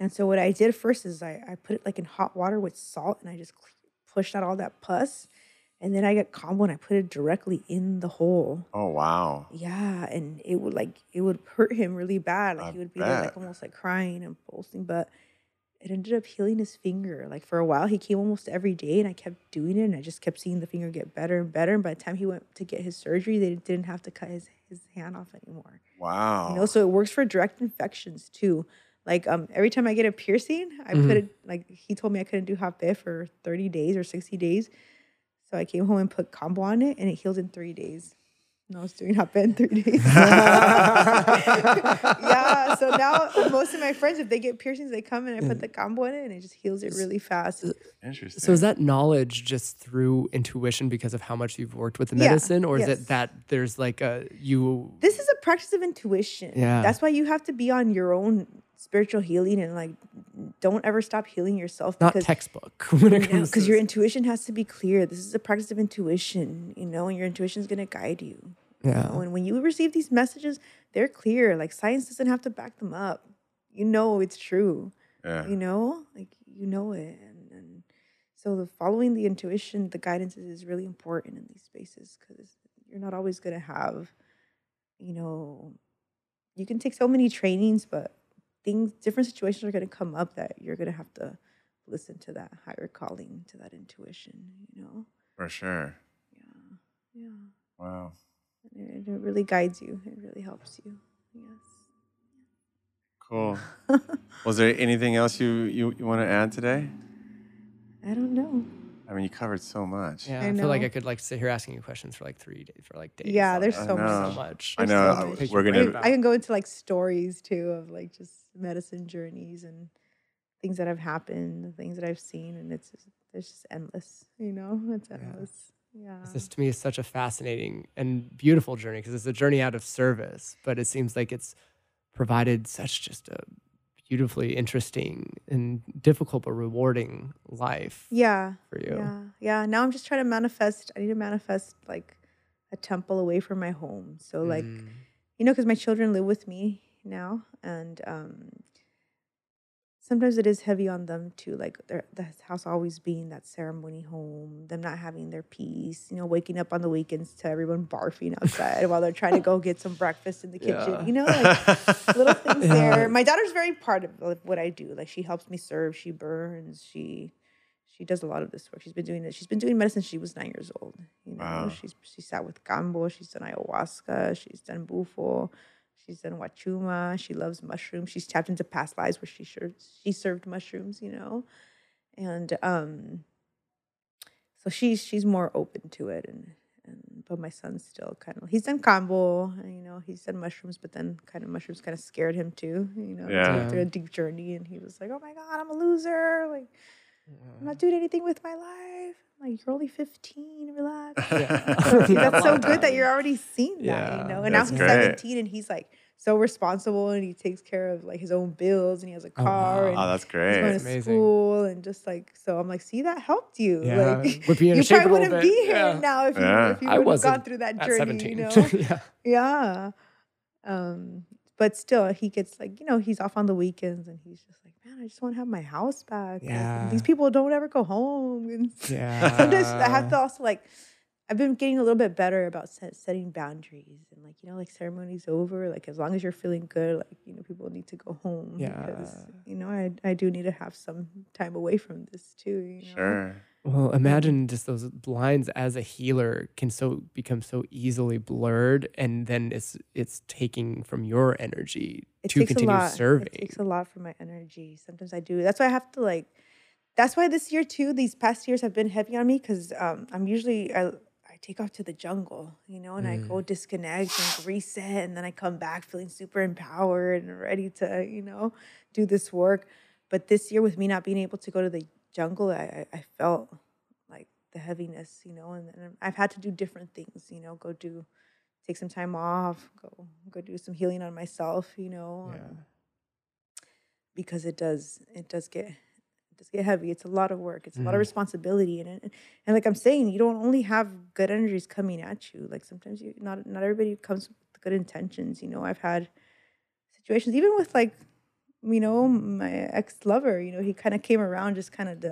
and so what i did first is I, I put it like in hot water with salt and i just pushed out all that pus and then i got kambo and i put it directly in the hole Oh wow. yeah and it would like it would hurt him really bad like I he would be there, like almost like crying and pulsing but it ended up healing his finger like for a while he came almost every day and i kept doing it and i just kept seeing the finger get better and better and by the time he went to get his surgery they didn't have to cut his, his hand off anymore Wow. you know so it works for direct infections too like um every time i get a piercing i put Mhm. it like he told me i couldn't do hot for 30 days or 60 days so i came home and put kambo on it and it healed in three days and i was doing hot in three days yeah so now most of my friends if they get piercings they come and i put mm. the kambo in it and it just heals it really fast Interesting. So is that knowledge just through intuition because of how much you've worked with the Yeah, medicine, or is yes. it that there's like a you? this is a practice of intuition. Yeah. That's why you have to be on your own spiritual healing and like don't ever stop healing yourself Not because textbook when it comes because your intuition has to be clear. This is a practice of intuition, you know, and your intuition is going to guide you. you Yeah. know? And when you receive these messages, they're clear. Like science doesn't have to back them up. You know it's true. yeah. You know, like you know it, and, and so the following the intuition, the guidance is really important in these spaces because you're not always going to have, you know, you can take so many trainings, but things, different situations are going to come up that you're going to have to listen to that higher calling, to that intuition. You know, For sure. yeah, yeah, Wow. and it, it really guides you. It really helps you. Yes. Cool. Was there anything else you, you, you want to add today? I don't know. I mean, you covered so much. Yeah, I I, feel like. I could like sit here asking you questions for like three days, for like days. Yeah, Like, there's I so know. much. so much. I know. so I- much. we're gonna. I can go into like stories too of like just medicine journeys and things that have happened, the things that I've seen, and it's just, it's just endless. You know, it's endless. Yeah. This to me is such a fascinating and beautiful journey because it's a journey out of service, but it seems like it's provided such just a beautifully interesting and difficult but rewarding life yeah. for you. Yeah. Yeah. Now I'm just trying to manifest. I need to manifest like a temple away from my home. So like Mm. you know, because my children live with me now, and um, sometimes it is heavy on them too. Like their the house always being that ceremony home, them not having their peace. You know, waking up on the weekends to everyone barfing outside while they're trying to go get some breakfast in the kitchen. Yeah. You know, like little things Yeah. there. My daughter's very part of like, what I do. Like she helps me serve. She burns. She she does a lot of this work. She's been doing it. She's been doing medicine since she was nine years old. You know, Wow. she's she sat with kambo. She's done ayahuasca. She's done bufo. She's done Huachuma. She loves mushrooms. She's tapped into past lives where she served she served mushrooms. You know, and um, so she's she's more open to it and. And, but my son's still kind of he's done kambo and, you know he's done mushrooms but then kind of mushrooms kind of scared him too you know yeah. through a deep journey and he was like oh my god i'm a loser like I'm not doing anything with my life. I'm like, you're only 15, relax. Yeah. So, that's so long good that you're already seeing that, Yeah, you know? And now that's he's great. 17 and he's like so responsible and he takes care of like his own bills and he has a Oh, car wow. and Oh, that's he's going great. to amazing. school and just like, so I'm like, see, that helped you. Yeah, Like, whip you into you probably wouldn't bit. be here Yeah. now if you, Yeah. if you I would have wasn't gone through that journey, 17. you know? yeah. Yeah. Um, but still, he gets like, you know, he's off on the weekends and he's just like, man, I just want to have my house back. Like, Yeah. these people don't ever go home. And Yeah. sometimes I have to also like, I've been getting a little bit better about set, setting boundaries and like you know like ceremonies over like as long as you're feeling good like you know people need to go home Yeah. because you know I I do need to have some time away from this too you know? Sure. Well, imagine just those lines as a healer can so become so easily blurred, and then it's it's taking from your energy it to takes continue a lot. serving. It takes a lot from my energy. Sometimes I do. That's why I have to like. That's why this year too. These past years have been heavy on me because um, I'm usually I I take off to the jungle, you know, and I go Mm. disconnect and reset, and then I come back feeling super empowered and ready to you know do this work. But this year, with me not being able to go to the jungle, I I, felt like the heaviness, you know, and then I've had to do different things, you know, go do take some time off, go go do some healing on myself, you know, Yeah. um, because it does it does get does get heavy. It's a lot of work. It's a lot of Mhm. responsibility, and and, and like I'm saying, you don't only have good energies coming at you. Like sometimes you not not everybody comes with good intentions. You know, I've had situations even with like you know my ex lover. You know, he kind of came around just kind of to,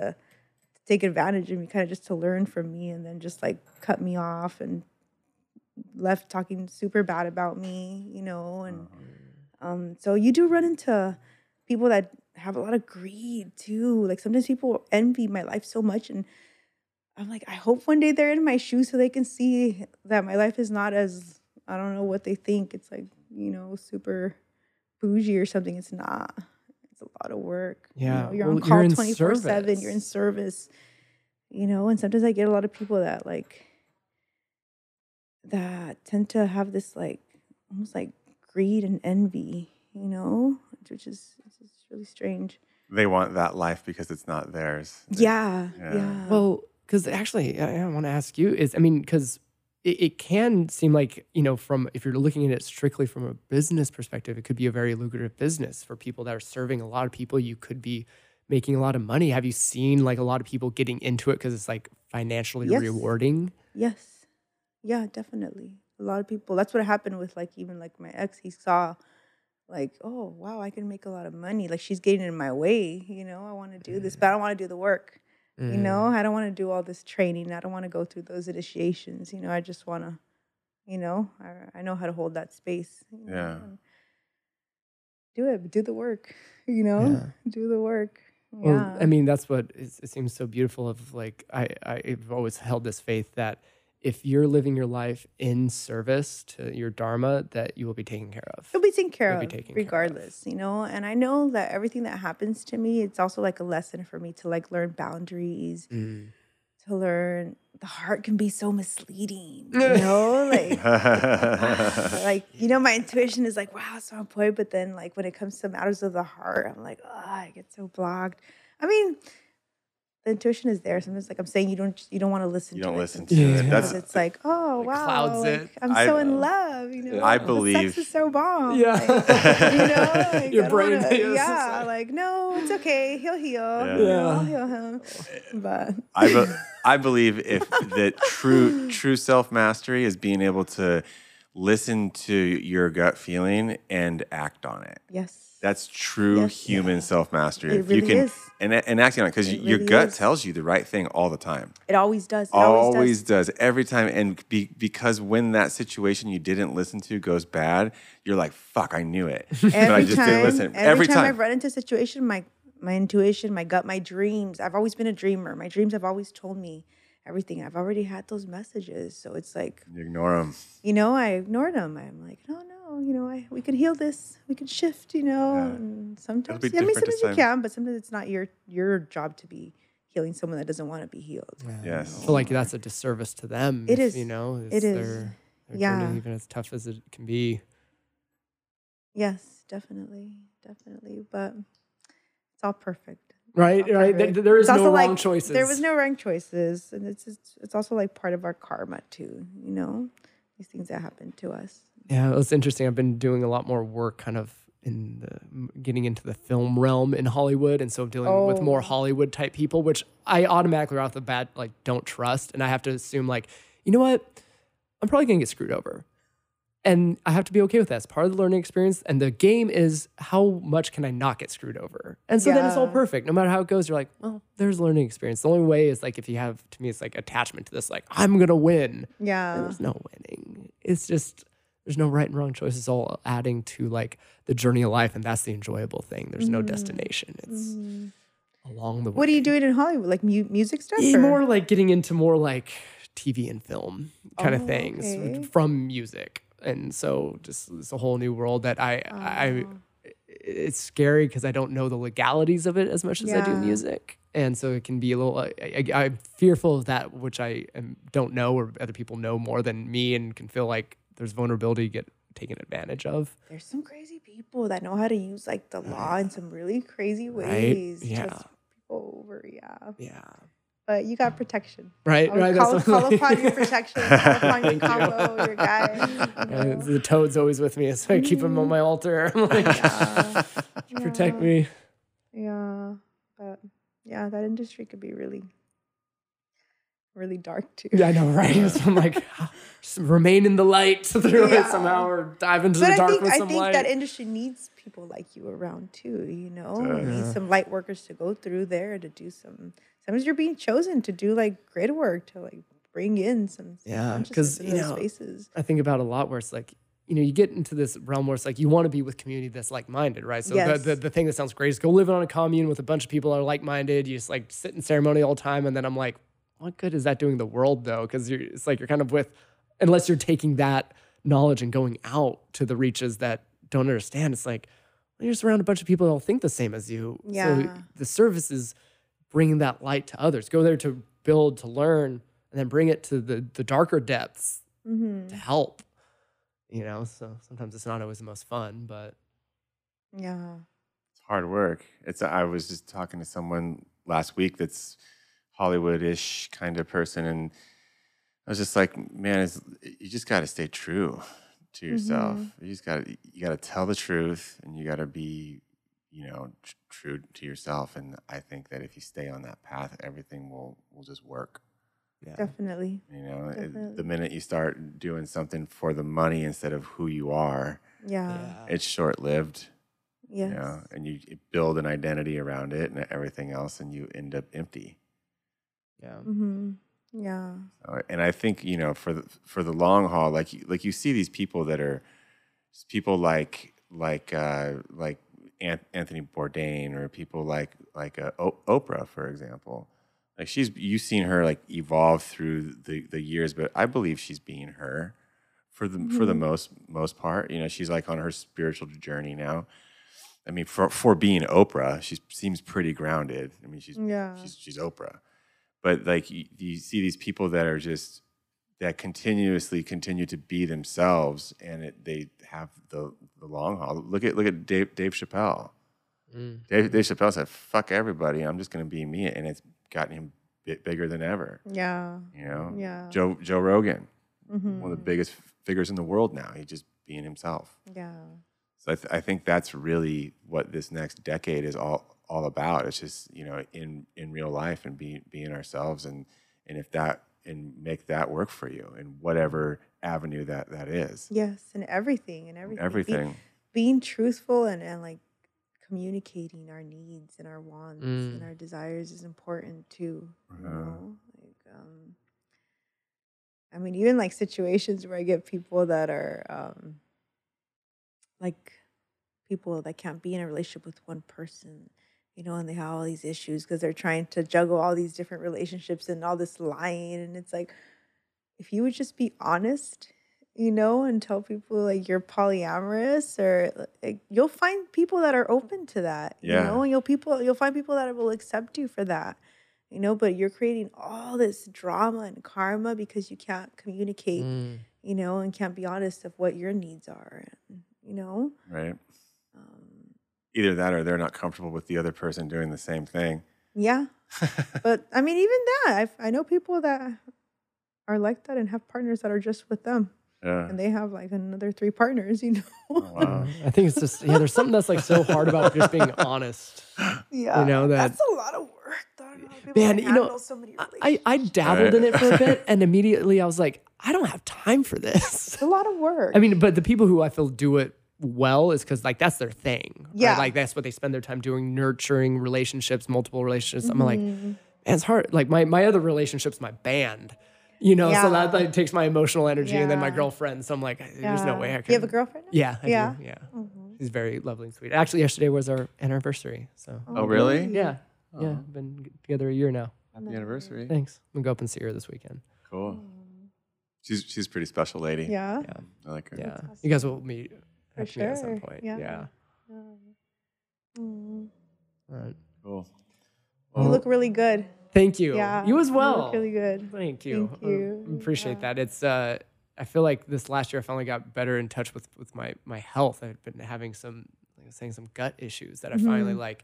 to take advantage of me, kind of just to learn from me, and then just like cut me off and left talking super bad about me. You know, and um, so you do run into people that have a lot of greed too. Like sometimes people envy my life so much, and I'm like, I hope one day they're in my shoes so they can see that my life is not as I don't know what they think. It's like you know super bougie or something. It's not. It's a lot of work. you Yeah, know, you're well, on call in twenty four seven. You're in service. You know, and sometimes I get a lot of people that like that tend to have this like almost like greed and envy, you know, which is it's just really strange. They want that life because it's not theirs. Yeah, Yeah. yeah. Well, because actually, I, I want to ask you is, I mean, because it, it can seem like, you know, from if you're looking at it strictly from a business perspective, it could be a very lucrative business for people that are serving a lot of people. You could be making a lot of money. Have you seen like a lot of people getting into it because it's like financially Yes. rewarding? yes, yeah, definitely. A lot of people. That's what happened with like even like my ex. He saw like, oh wow, I can make a lot of money. Like she's getting in my way. You know, I want to do this, but I mm. don't want to do the work. You know, mm. I don't want to do all this training. I don't want to go through those initiations. You know, I just want to, you know, I, I know how to hold that space. you know, Yeah. Do it, but do the work. You know, Yeah. do the work. Well, Yeah. I mean, that's what it seems so beautiful. Of like, I I've always held this faith that if you're living your life in service to your dharma, that you will be taken care of. You'll be taken care You'll be of taken care of. regardless, you know. And I know that everything that happens to me, it's also like a lesson for me to like learn boundaries, Mm. to learn the heart can be so misleading, you know, like like you know, my intuition is like, wow, so on point. But then like when it comes to matters of the heart, I'm like, oh, I get so blocked. I mean, the intuition is there. Sometimes like I'm saying you don't you don't want to listen You don't it listen to sometimes it. That's- it's like, oh It wow, clouds like, it. I'm I- so in love, you know. I the believe- sex is so bomb. Yeah. like, you know, like, Your brain wanna- is just yeah, like- like no, it's okay. He'll heal. Yeah. You know, I'll heal him. But I, be- I believe if that true true self mastery is being able to listen to your gut feeling and act on it. yes, That's true Yes. human self mastery. It If you can is. and and acting on it because It your gut is. tells you the right thing all the time. it always does. It always, Always, does. does. every time, and be, because when that situation you didn't listen to goes bad, you're like, "Fuck, I knew it," but I Every just time, didn't listen. Every, Every, time, time, I've run into a situation, my my intuition, my gut, my dreams. I've always been a dreamer. My dreams have always told me everything. I've already had those messages, so it's like you ignore them. you know, I ignored them. I'm like, no, no, you know, I we can heal this. We can shift, you know. Yeah. And sometimes, be I mean, sometimes you can, but sometimes it's not your your job to be healing someone that doesn't want to be healed. Yes. I feel like that's a disservice to them. It if, is. You know, It it's is. Their, their Yeah. journey, even as tough as it can be. Yes, definitely, definitely. But it's all perfect. Right, right. There, there is It's no wrong like, choices. There was no wrong choices, and it's it's, it's also like part of our karma too. You know, these things that happen to us. Yeah, it's interesting. I've been doing a lot more work, kind of in the getting into the film realm in Hollywood, and so dealing with more Oh. Hollywood type people, which I automatically right off the bat like don't trust, and I have to assume like, you know what, I'm probably gonna get screwed over, and I have to be okay with that. It's part of the learning experience, and the game is how much can I not get screwed over, and so then it's all perfect. No matter how it goes, you're like, well, there's learning experience. The only way is like if you have to me, it's like attachment to this, like I'm gonna win. Yeah. There's no winning. It's just there's no right and wrong choice. It's all adding to like the journey of life, and that's the enjoyable thing. There's no mm-hmm. destination. It's mm-hmm. along the way. What are you doing in Hollywood? Like mu- music stuff? Yeah, more like getting into more like TV and film kind Oh, of things okay. from music, and so just it's a whole new world that I I. Oh. It's scary because I don't know the legalities of it as much as I do music, and so it can be a little. I, I, I'm fearful of that, which I am, don't know, or other people know more than me, and can feel like there's vulnerability get taken advantage of. There's some crazy people that know how to use like the mm. law in some really crazy ways. to Yeah. screw people over. Yeah. Yeah, But you got protection. right, Call, right. call, what- call upon your protection. Call upon your Thank you. kambo, your guy. you know. the toad's always with me, so I keep him on my mm. altar. I'm like, Yeah. Ah, protect Yeah. me. Yeah, but yeah, that industry could be really, really dark too. Yeah, I know, right? So I'm like, ah, just remain in the light through Yeah. it somehow, or dive into But the I dark think with I some think light. that industry needs people like you around too. You know, it does. needs some light workers to go through there to do some. Sometimes you're being chosen to do like grid work to like bring in some Yeah, because you know, spaces. I think about a lot where it's like, you know, you get into this realm where it's like you want to be with community that's like minded, right? So Yes. the, the the thing that sounds great is go live on a commune with a bunch of people that are like minded. You just like sit in ceremony all the time, and then I'm like, what good is that doing the world though? Because you're it's like you're kind of with, unless you're taking that knowledge and going out to the reaches that don't understand. It's like well, you're just around a bunch of people that all think the same as you. So Yeah. the service is bringing that light to others. Go there to build, to learn, and then bring it to the the darker depths hmm to help. You know, so sometimes it's not always the most fun, but Yeah. It's hard work. It's I was just talking to someone last week that's Hollywood-ish kind of person, and I was just like, man, it's, you just got to stay true to yourself. You just got to you got to tell the truth, and you got to be, you know, tr- true to yourself. And I think that if you stay on that path, everything will will just work. yeah. Definitely. You know, It- the minute you start doing something for the money instead of who you are, Yeah. it's short lived. yeah you know, and you you build an identity around it and everything else, and you end up empty. Yeah. hmm Yeah. And I think you know, for the for the long haul, like like you see these people that are people like like uh, like An- Anthony Bourdain or people like like uh, Oprah, for example. Like she's you've seen her like evolve through the the years, but I believe she's being her for the for the most most part. You know, she's like on her spiritual journey now. I mean, for for being Oprah, she seems pretty grounded. I mean, she's Yeah. she's she's Oprah, but like you, you see these people that are just that continuously continue to be themselves, and it, they have the the long haul. Look at look at Dave Dave Chappelle. Mm. Dave, Dave Chappelle said, "Fuck everybody, I'm just going to be me," and it's gotten him bit bigger than ever. Yeah. You know, Yeah. Joe Joe Rogan, hmm one of the biggest figures in the world now. He's just being himself. Yeah. So I, th- I think that's really what this next decade is all all about. It's just you know in in real life and be, being ourselves and and if that and make that work for you in whatever avenue that that is. Yes, and everything and everything. Be- Everything. being truthful and, and like communicating our needs and our wants and Mm. our desires is important too. You Uh-huh. know, like um, I mean, even like situations where I get people that are um, like people that can't be in a relationship with one person, you know, and they have all these issues because they're trying to juggle all these different relationships and all this lying, and it's like if you would just be honest you know, and tell people like you're polyamorous or like you'll find people that are open to that, yeah. you know, and you'll people you'll find people that will accept you for that. You know, but you're creating all this drama and karma because you can't communicate, Mm. you know, and can't be honest of what your needs are, and, you know. Right. Either that or they're not comfortable with the other person doing the same thing. yeah, but I mean, even that, I I know people that are like that and have partners that are just with them, Yeah. and they have like another three partners, you know. Oh, wow. I think it's just yeah. There's something that's like so hard about just being honest. Yeah, you know, that- that's a lot of work. though. I don't know Man, you know, so many I I relationships. dabbled in it for a bit, and immediately I was like, I don't have time for this. it's a lot of work. I mean, but the people who I feel do it well is because like that's their thing. right? Yeah. Like that's what they spend their time doing, nurturing relationships, multiple relationships. I'm like, Mm-hmm. man, it's hard. Like my my other relationship's my band. You know, so that like takes my emotional energy and then my girlfriend. so I'm like, there's no way I Do can. you have a girlfriend? now? Yeah, I Yeah. do. Yeah. She's very lovely and sweet. Actually, yesterday was our anniversary. So Oh, really? yeah. Yeah. Been together a year now. Happy anniversary. Thanks. I'm gonna go up and see her this weekend. Cool. She's she's a pretty special lady. Yeah. Yeah. I like her. Yeah. You guys will meet For have to meet at some point. Yeah. Yeah. Mm. All right. Cool. You look really good. Thank you. Yeah. You as well. look really good. Thank you. Thank I you. appreciate Yeah. that. It's uh I feel like this last year I finally got better in touch with with my my health. I've been having some like I was saying some gut issues that I finally Mm-hmm. like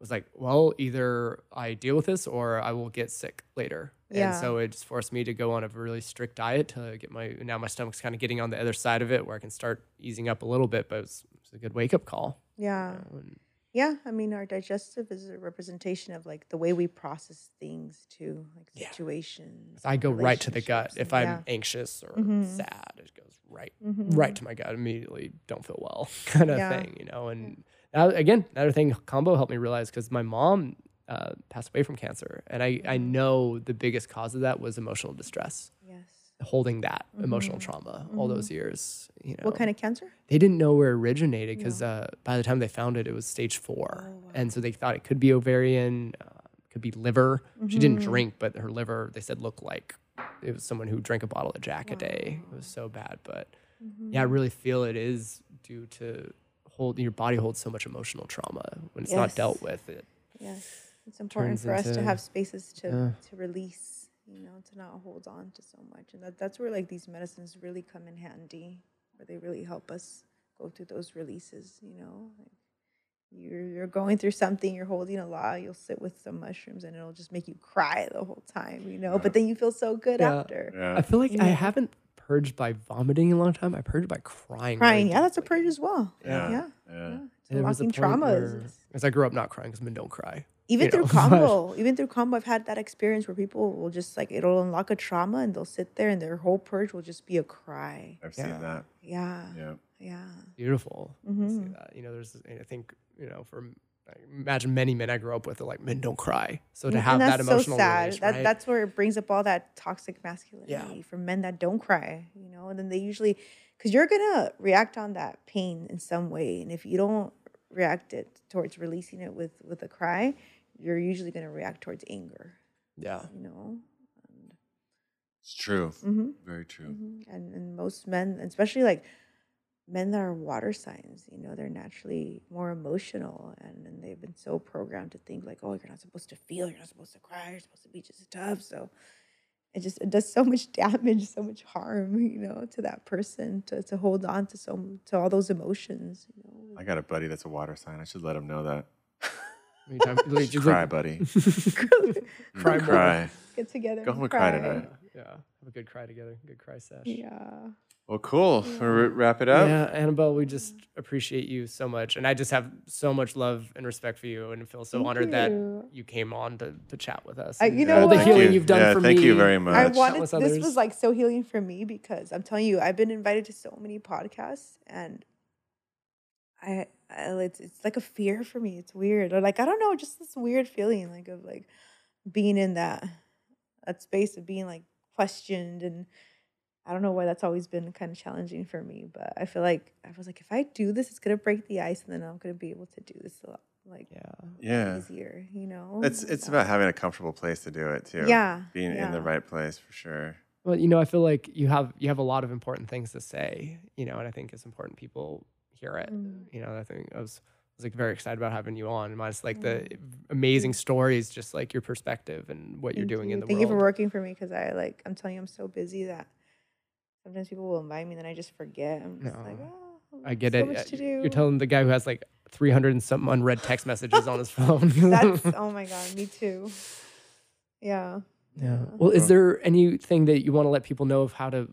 was like, well, either I deal with this or I will get sick later. Yeah. And so it just forced me to go on a really strict diet to get my now my stomach's kind of getting on the other side of it where I can start easing up a little bit, but it's, it's a good wake up call. Yeah. And- Yeah. I mean, our digestive is a representation of like the way we process things too, like Yeah. situations. I go right to the gut. If I'm yeah. anxious or Mhm. sad, it goes right Mhm. right to my gut immediately. Don't feel well, kind of Yeah. thing, you know. And now, again, another thing kambo helped me realize because my mom uh, passed away from cancer, and I I Mm-hmm. know the biggest cause of that was emotional distress, Yes. holding that emotional trauma all those years. You know, Mm-hmm. What kind of cancer? they didn't know where it originated because uh, by the time they found it, it was stage four, Oh, and so they thought it could be ovarian, uh, could be liver. She Mm-hmm. didn't drink, but her liver, they said, looked like it was someone who drank a bottle of Jack a day. It was so bad, but Mm-hmm. yeah, I really feel it is due to hold your body holds so much emotional trauma when it's not dealt with. It Yes. It's important for us to have spaces to Yeah. to release, you know, to not hold on to so much. And that, that's where like these medicines really come in handy, where they really help us go through those releases, you know. Like you're you're going through something, you're holding a lot, you'll sit with some mushrooms and it'll just make you cry the whole time, you know. But then you feel so good Yeah. after. Yeah. I feel like I haven't purged by vomiting in a long time. I purged by crying. Crying, really yeah, that's a purge as well. Yeah. Yeah. Yeah. yeah. It's There was a Unlocking traumas. where- As I grew up not crying because men don't cry. Even you through know, but- kambo even through kambo i've had that experience where people will just like it'll unlock a trauma and they'll sit there and their whole purge will just be a cry I've Yeah. seen that. yeah Yeah. yeah Beautiful. to see Mhm. that. You know, there's, I think, you know, for I imagine many men I grew up with, they're like, men don't cry. So to And have that that's emotional so sad release, that, right? that's where it brings up all that toxic masculinity for men that don't cry you know and then they usually because you're gonna react on that pain in some way and if you don't react it towards releasing it with with a cry you're usually gonna react towards anger yeah. you know It's true. mm-hmm. Very true. Mhm. And and most men, especially like men that are water signs, you know, they're naturally more emotional and, and they've been so programmed to think like, oh, you're not supposed to feel, you're not supposed to cry, you're supposed to be just tough. So it just it does so much damage, so much harm, you know, to that person to, to hold on to so to all those emotions, you know. I got a buddy that's a water sign. I should let him know that. Anytime, like, Just just cry, like- buddy. Cry cry. cry. Get together. Go home and cry tonight. Yeah. Have a good cry together. Good cry sesh. Yeah. Well, cool. Wanna r- wrap it up. Yeah, Anabel, we just appreciate you so much. And I just have so much love and respect for you and feel so Thank honored that you. you came on to, to chat with us. I- you know uh, all the healing you. you've done yeah, for thank me. Thank you very much. I wanted Countless this others. was like so healing for me because I'm telling you, I've been invited to so many podcasts and I, I it's it's like a fear for me. It's weird. Or like I don't know, just this weird feeling like of like being in that that space of being like questioned and I don't know why that's always been kind of challenging for me, but I feel like I was like if I do this, it's gonna break the ice, and then I'm gonna be able to do this a lot like Yeah. Yeah. easier, you know. It's it's about having a comfortable place to do it too. Yeah, Being in the right place for sure. Well, you know, I feel like you have you have a lot of important things to say, you know, and I think it's important people hear it. Mm. You know, I think I was I was like very excited about having you on. Mine's like the Mm. amazing stories, just like your perspective and what you're doing you. in the Thank world. you for working for me because I like I'm telling you I'm so busy that sometimes people will invite me and then I just forget. I'm just like, oh, I get so it. Much Uh, to You're telling the guy who has like 300 and something unread text messages on his phone. That's oh my god, me too. Yeah. Yeah. Well, is there anything that you want to let people know of how to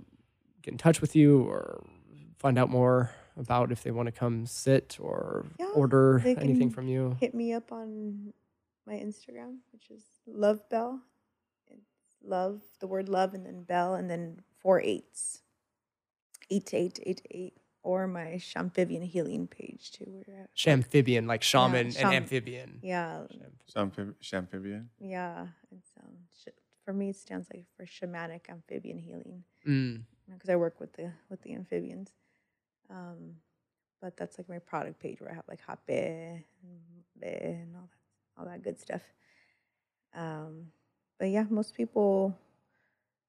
get in touch with you or find out more about if they want to come sit or Yeah, order anything from you? Hit me up on my Instagram, which is Love Bell. It's love, the word love, and then bell, and then four eights. Eight to eight to eight to eight. or my Shamphibian Healing page too. Where Shamphibian, like shaman sham- and amphibian. yeah, Shampib- Shamphibian. yeah. It's um, sh- for me it stands like for shamanic amphibian healing Mm. because I work with the with the amphibians. Um, but that's like my product page where I have like hape and, and all that all that good stuff. Um, but yeah, most people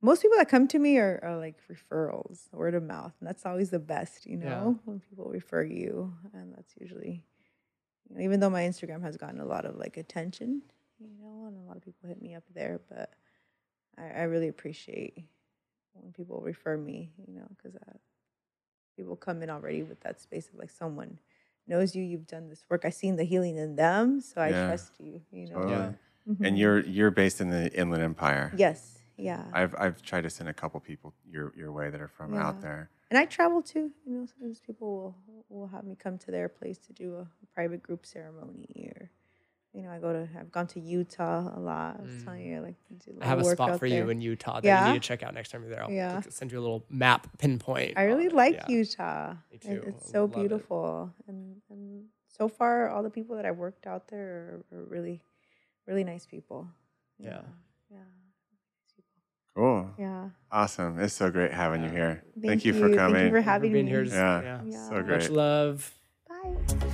most people that come to me are, are like referrals, word of mouth, and that's always the best, you Yeah. know, when people refer you, and that's usually, you know, even though my Instagram has gotten a lot of like attention, you know, and a lot of people hit me up there, but I, I really appreciate when people refer me, you know, because people come in already with that space of like someone knows you, you've done this work, I've seen the healing in them, so I Yeah. trust you, you know. Totally. Yeah. Mhm. And you're you're based in the Inland Empire. yes, yeah. I've I've tried to send a couple people your your way that are from out there. And I travel too. You know, sometimes people will, will have me come to their place to do a private group ceremony, or you know, I go to. I've gone to Utah a lot. I was telling you, I like to do. Mm. I have a work spot out for you in Utah that Yeah? you need to check out next time you're there. I'll Yeah. send you a little map pinpoint. I really like Yeah. Utah. Me It- It's so love it. beautiful, and and so far, all the people that I've worked out there are, are really, really nice people. Yeah. yeah, Cool. yeah. Awesome. It's so great having you here. Thank, Thank you, you. for Thank you coming. for Thank you having being me. here. yeah, Yeah. Yeah. so Much love. Bye.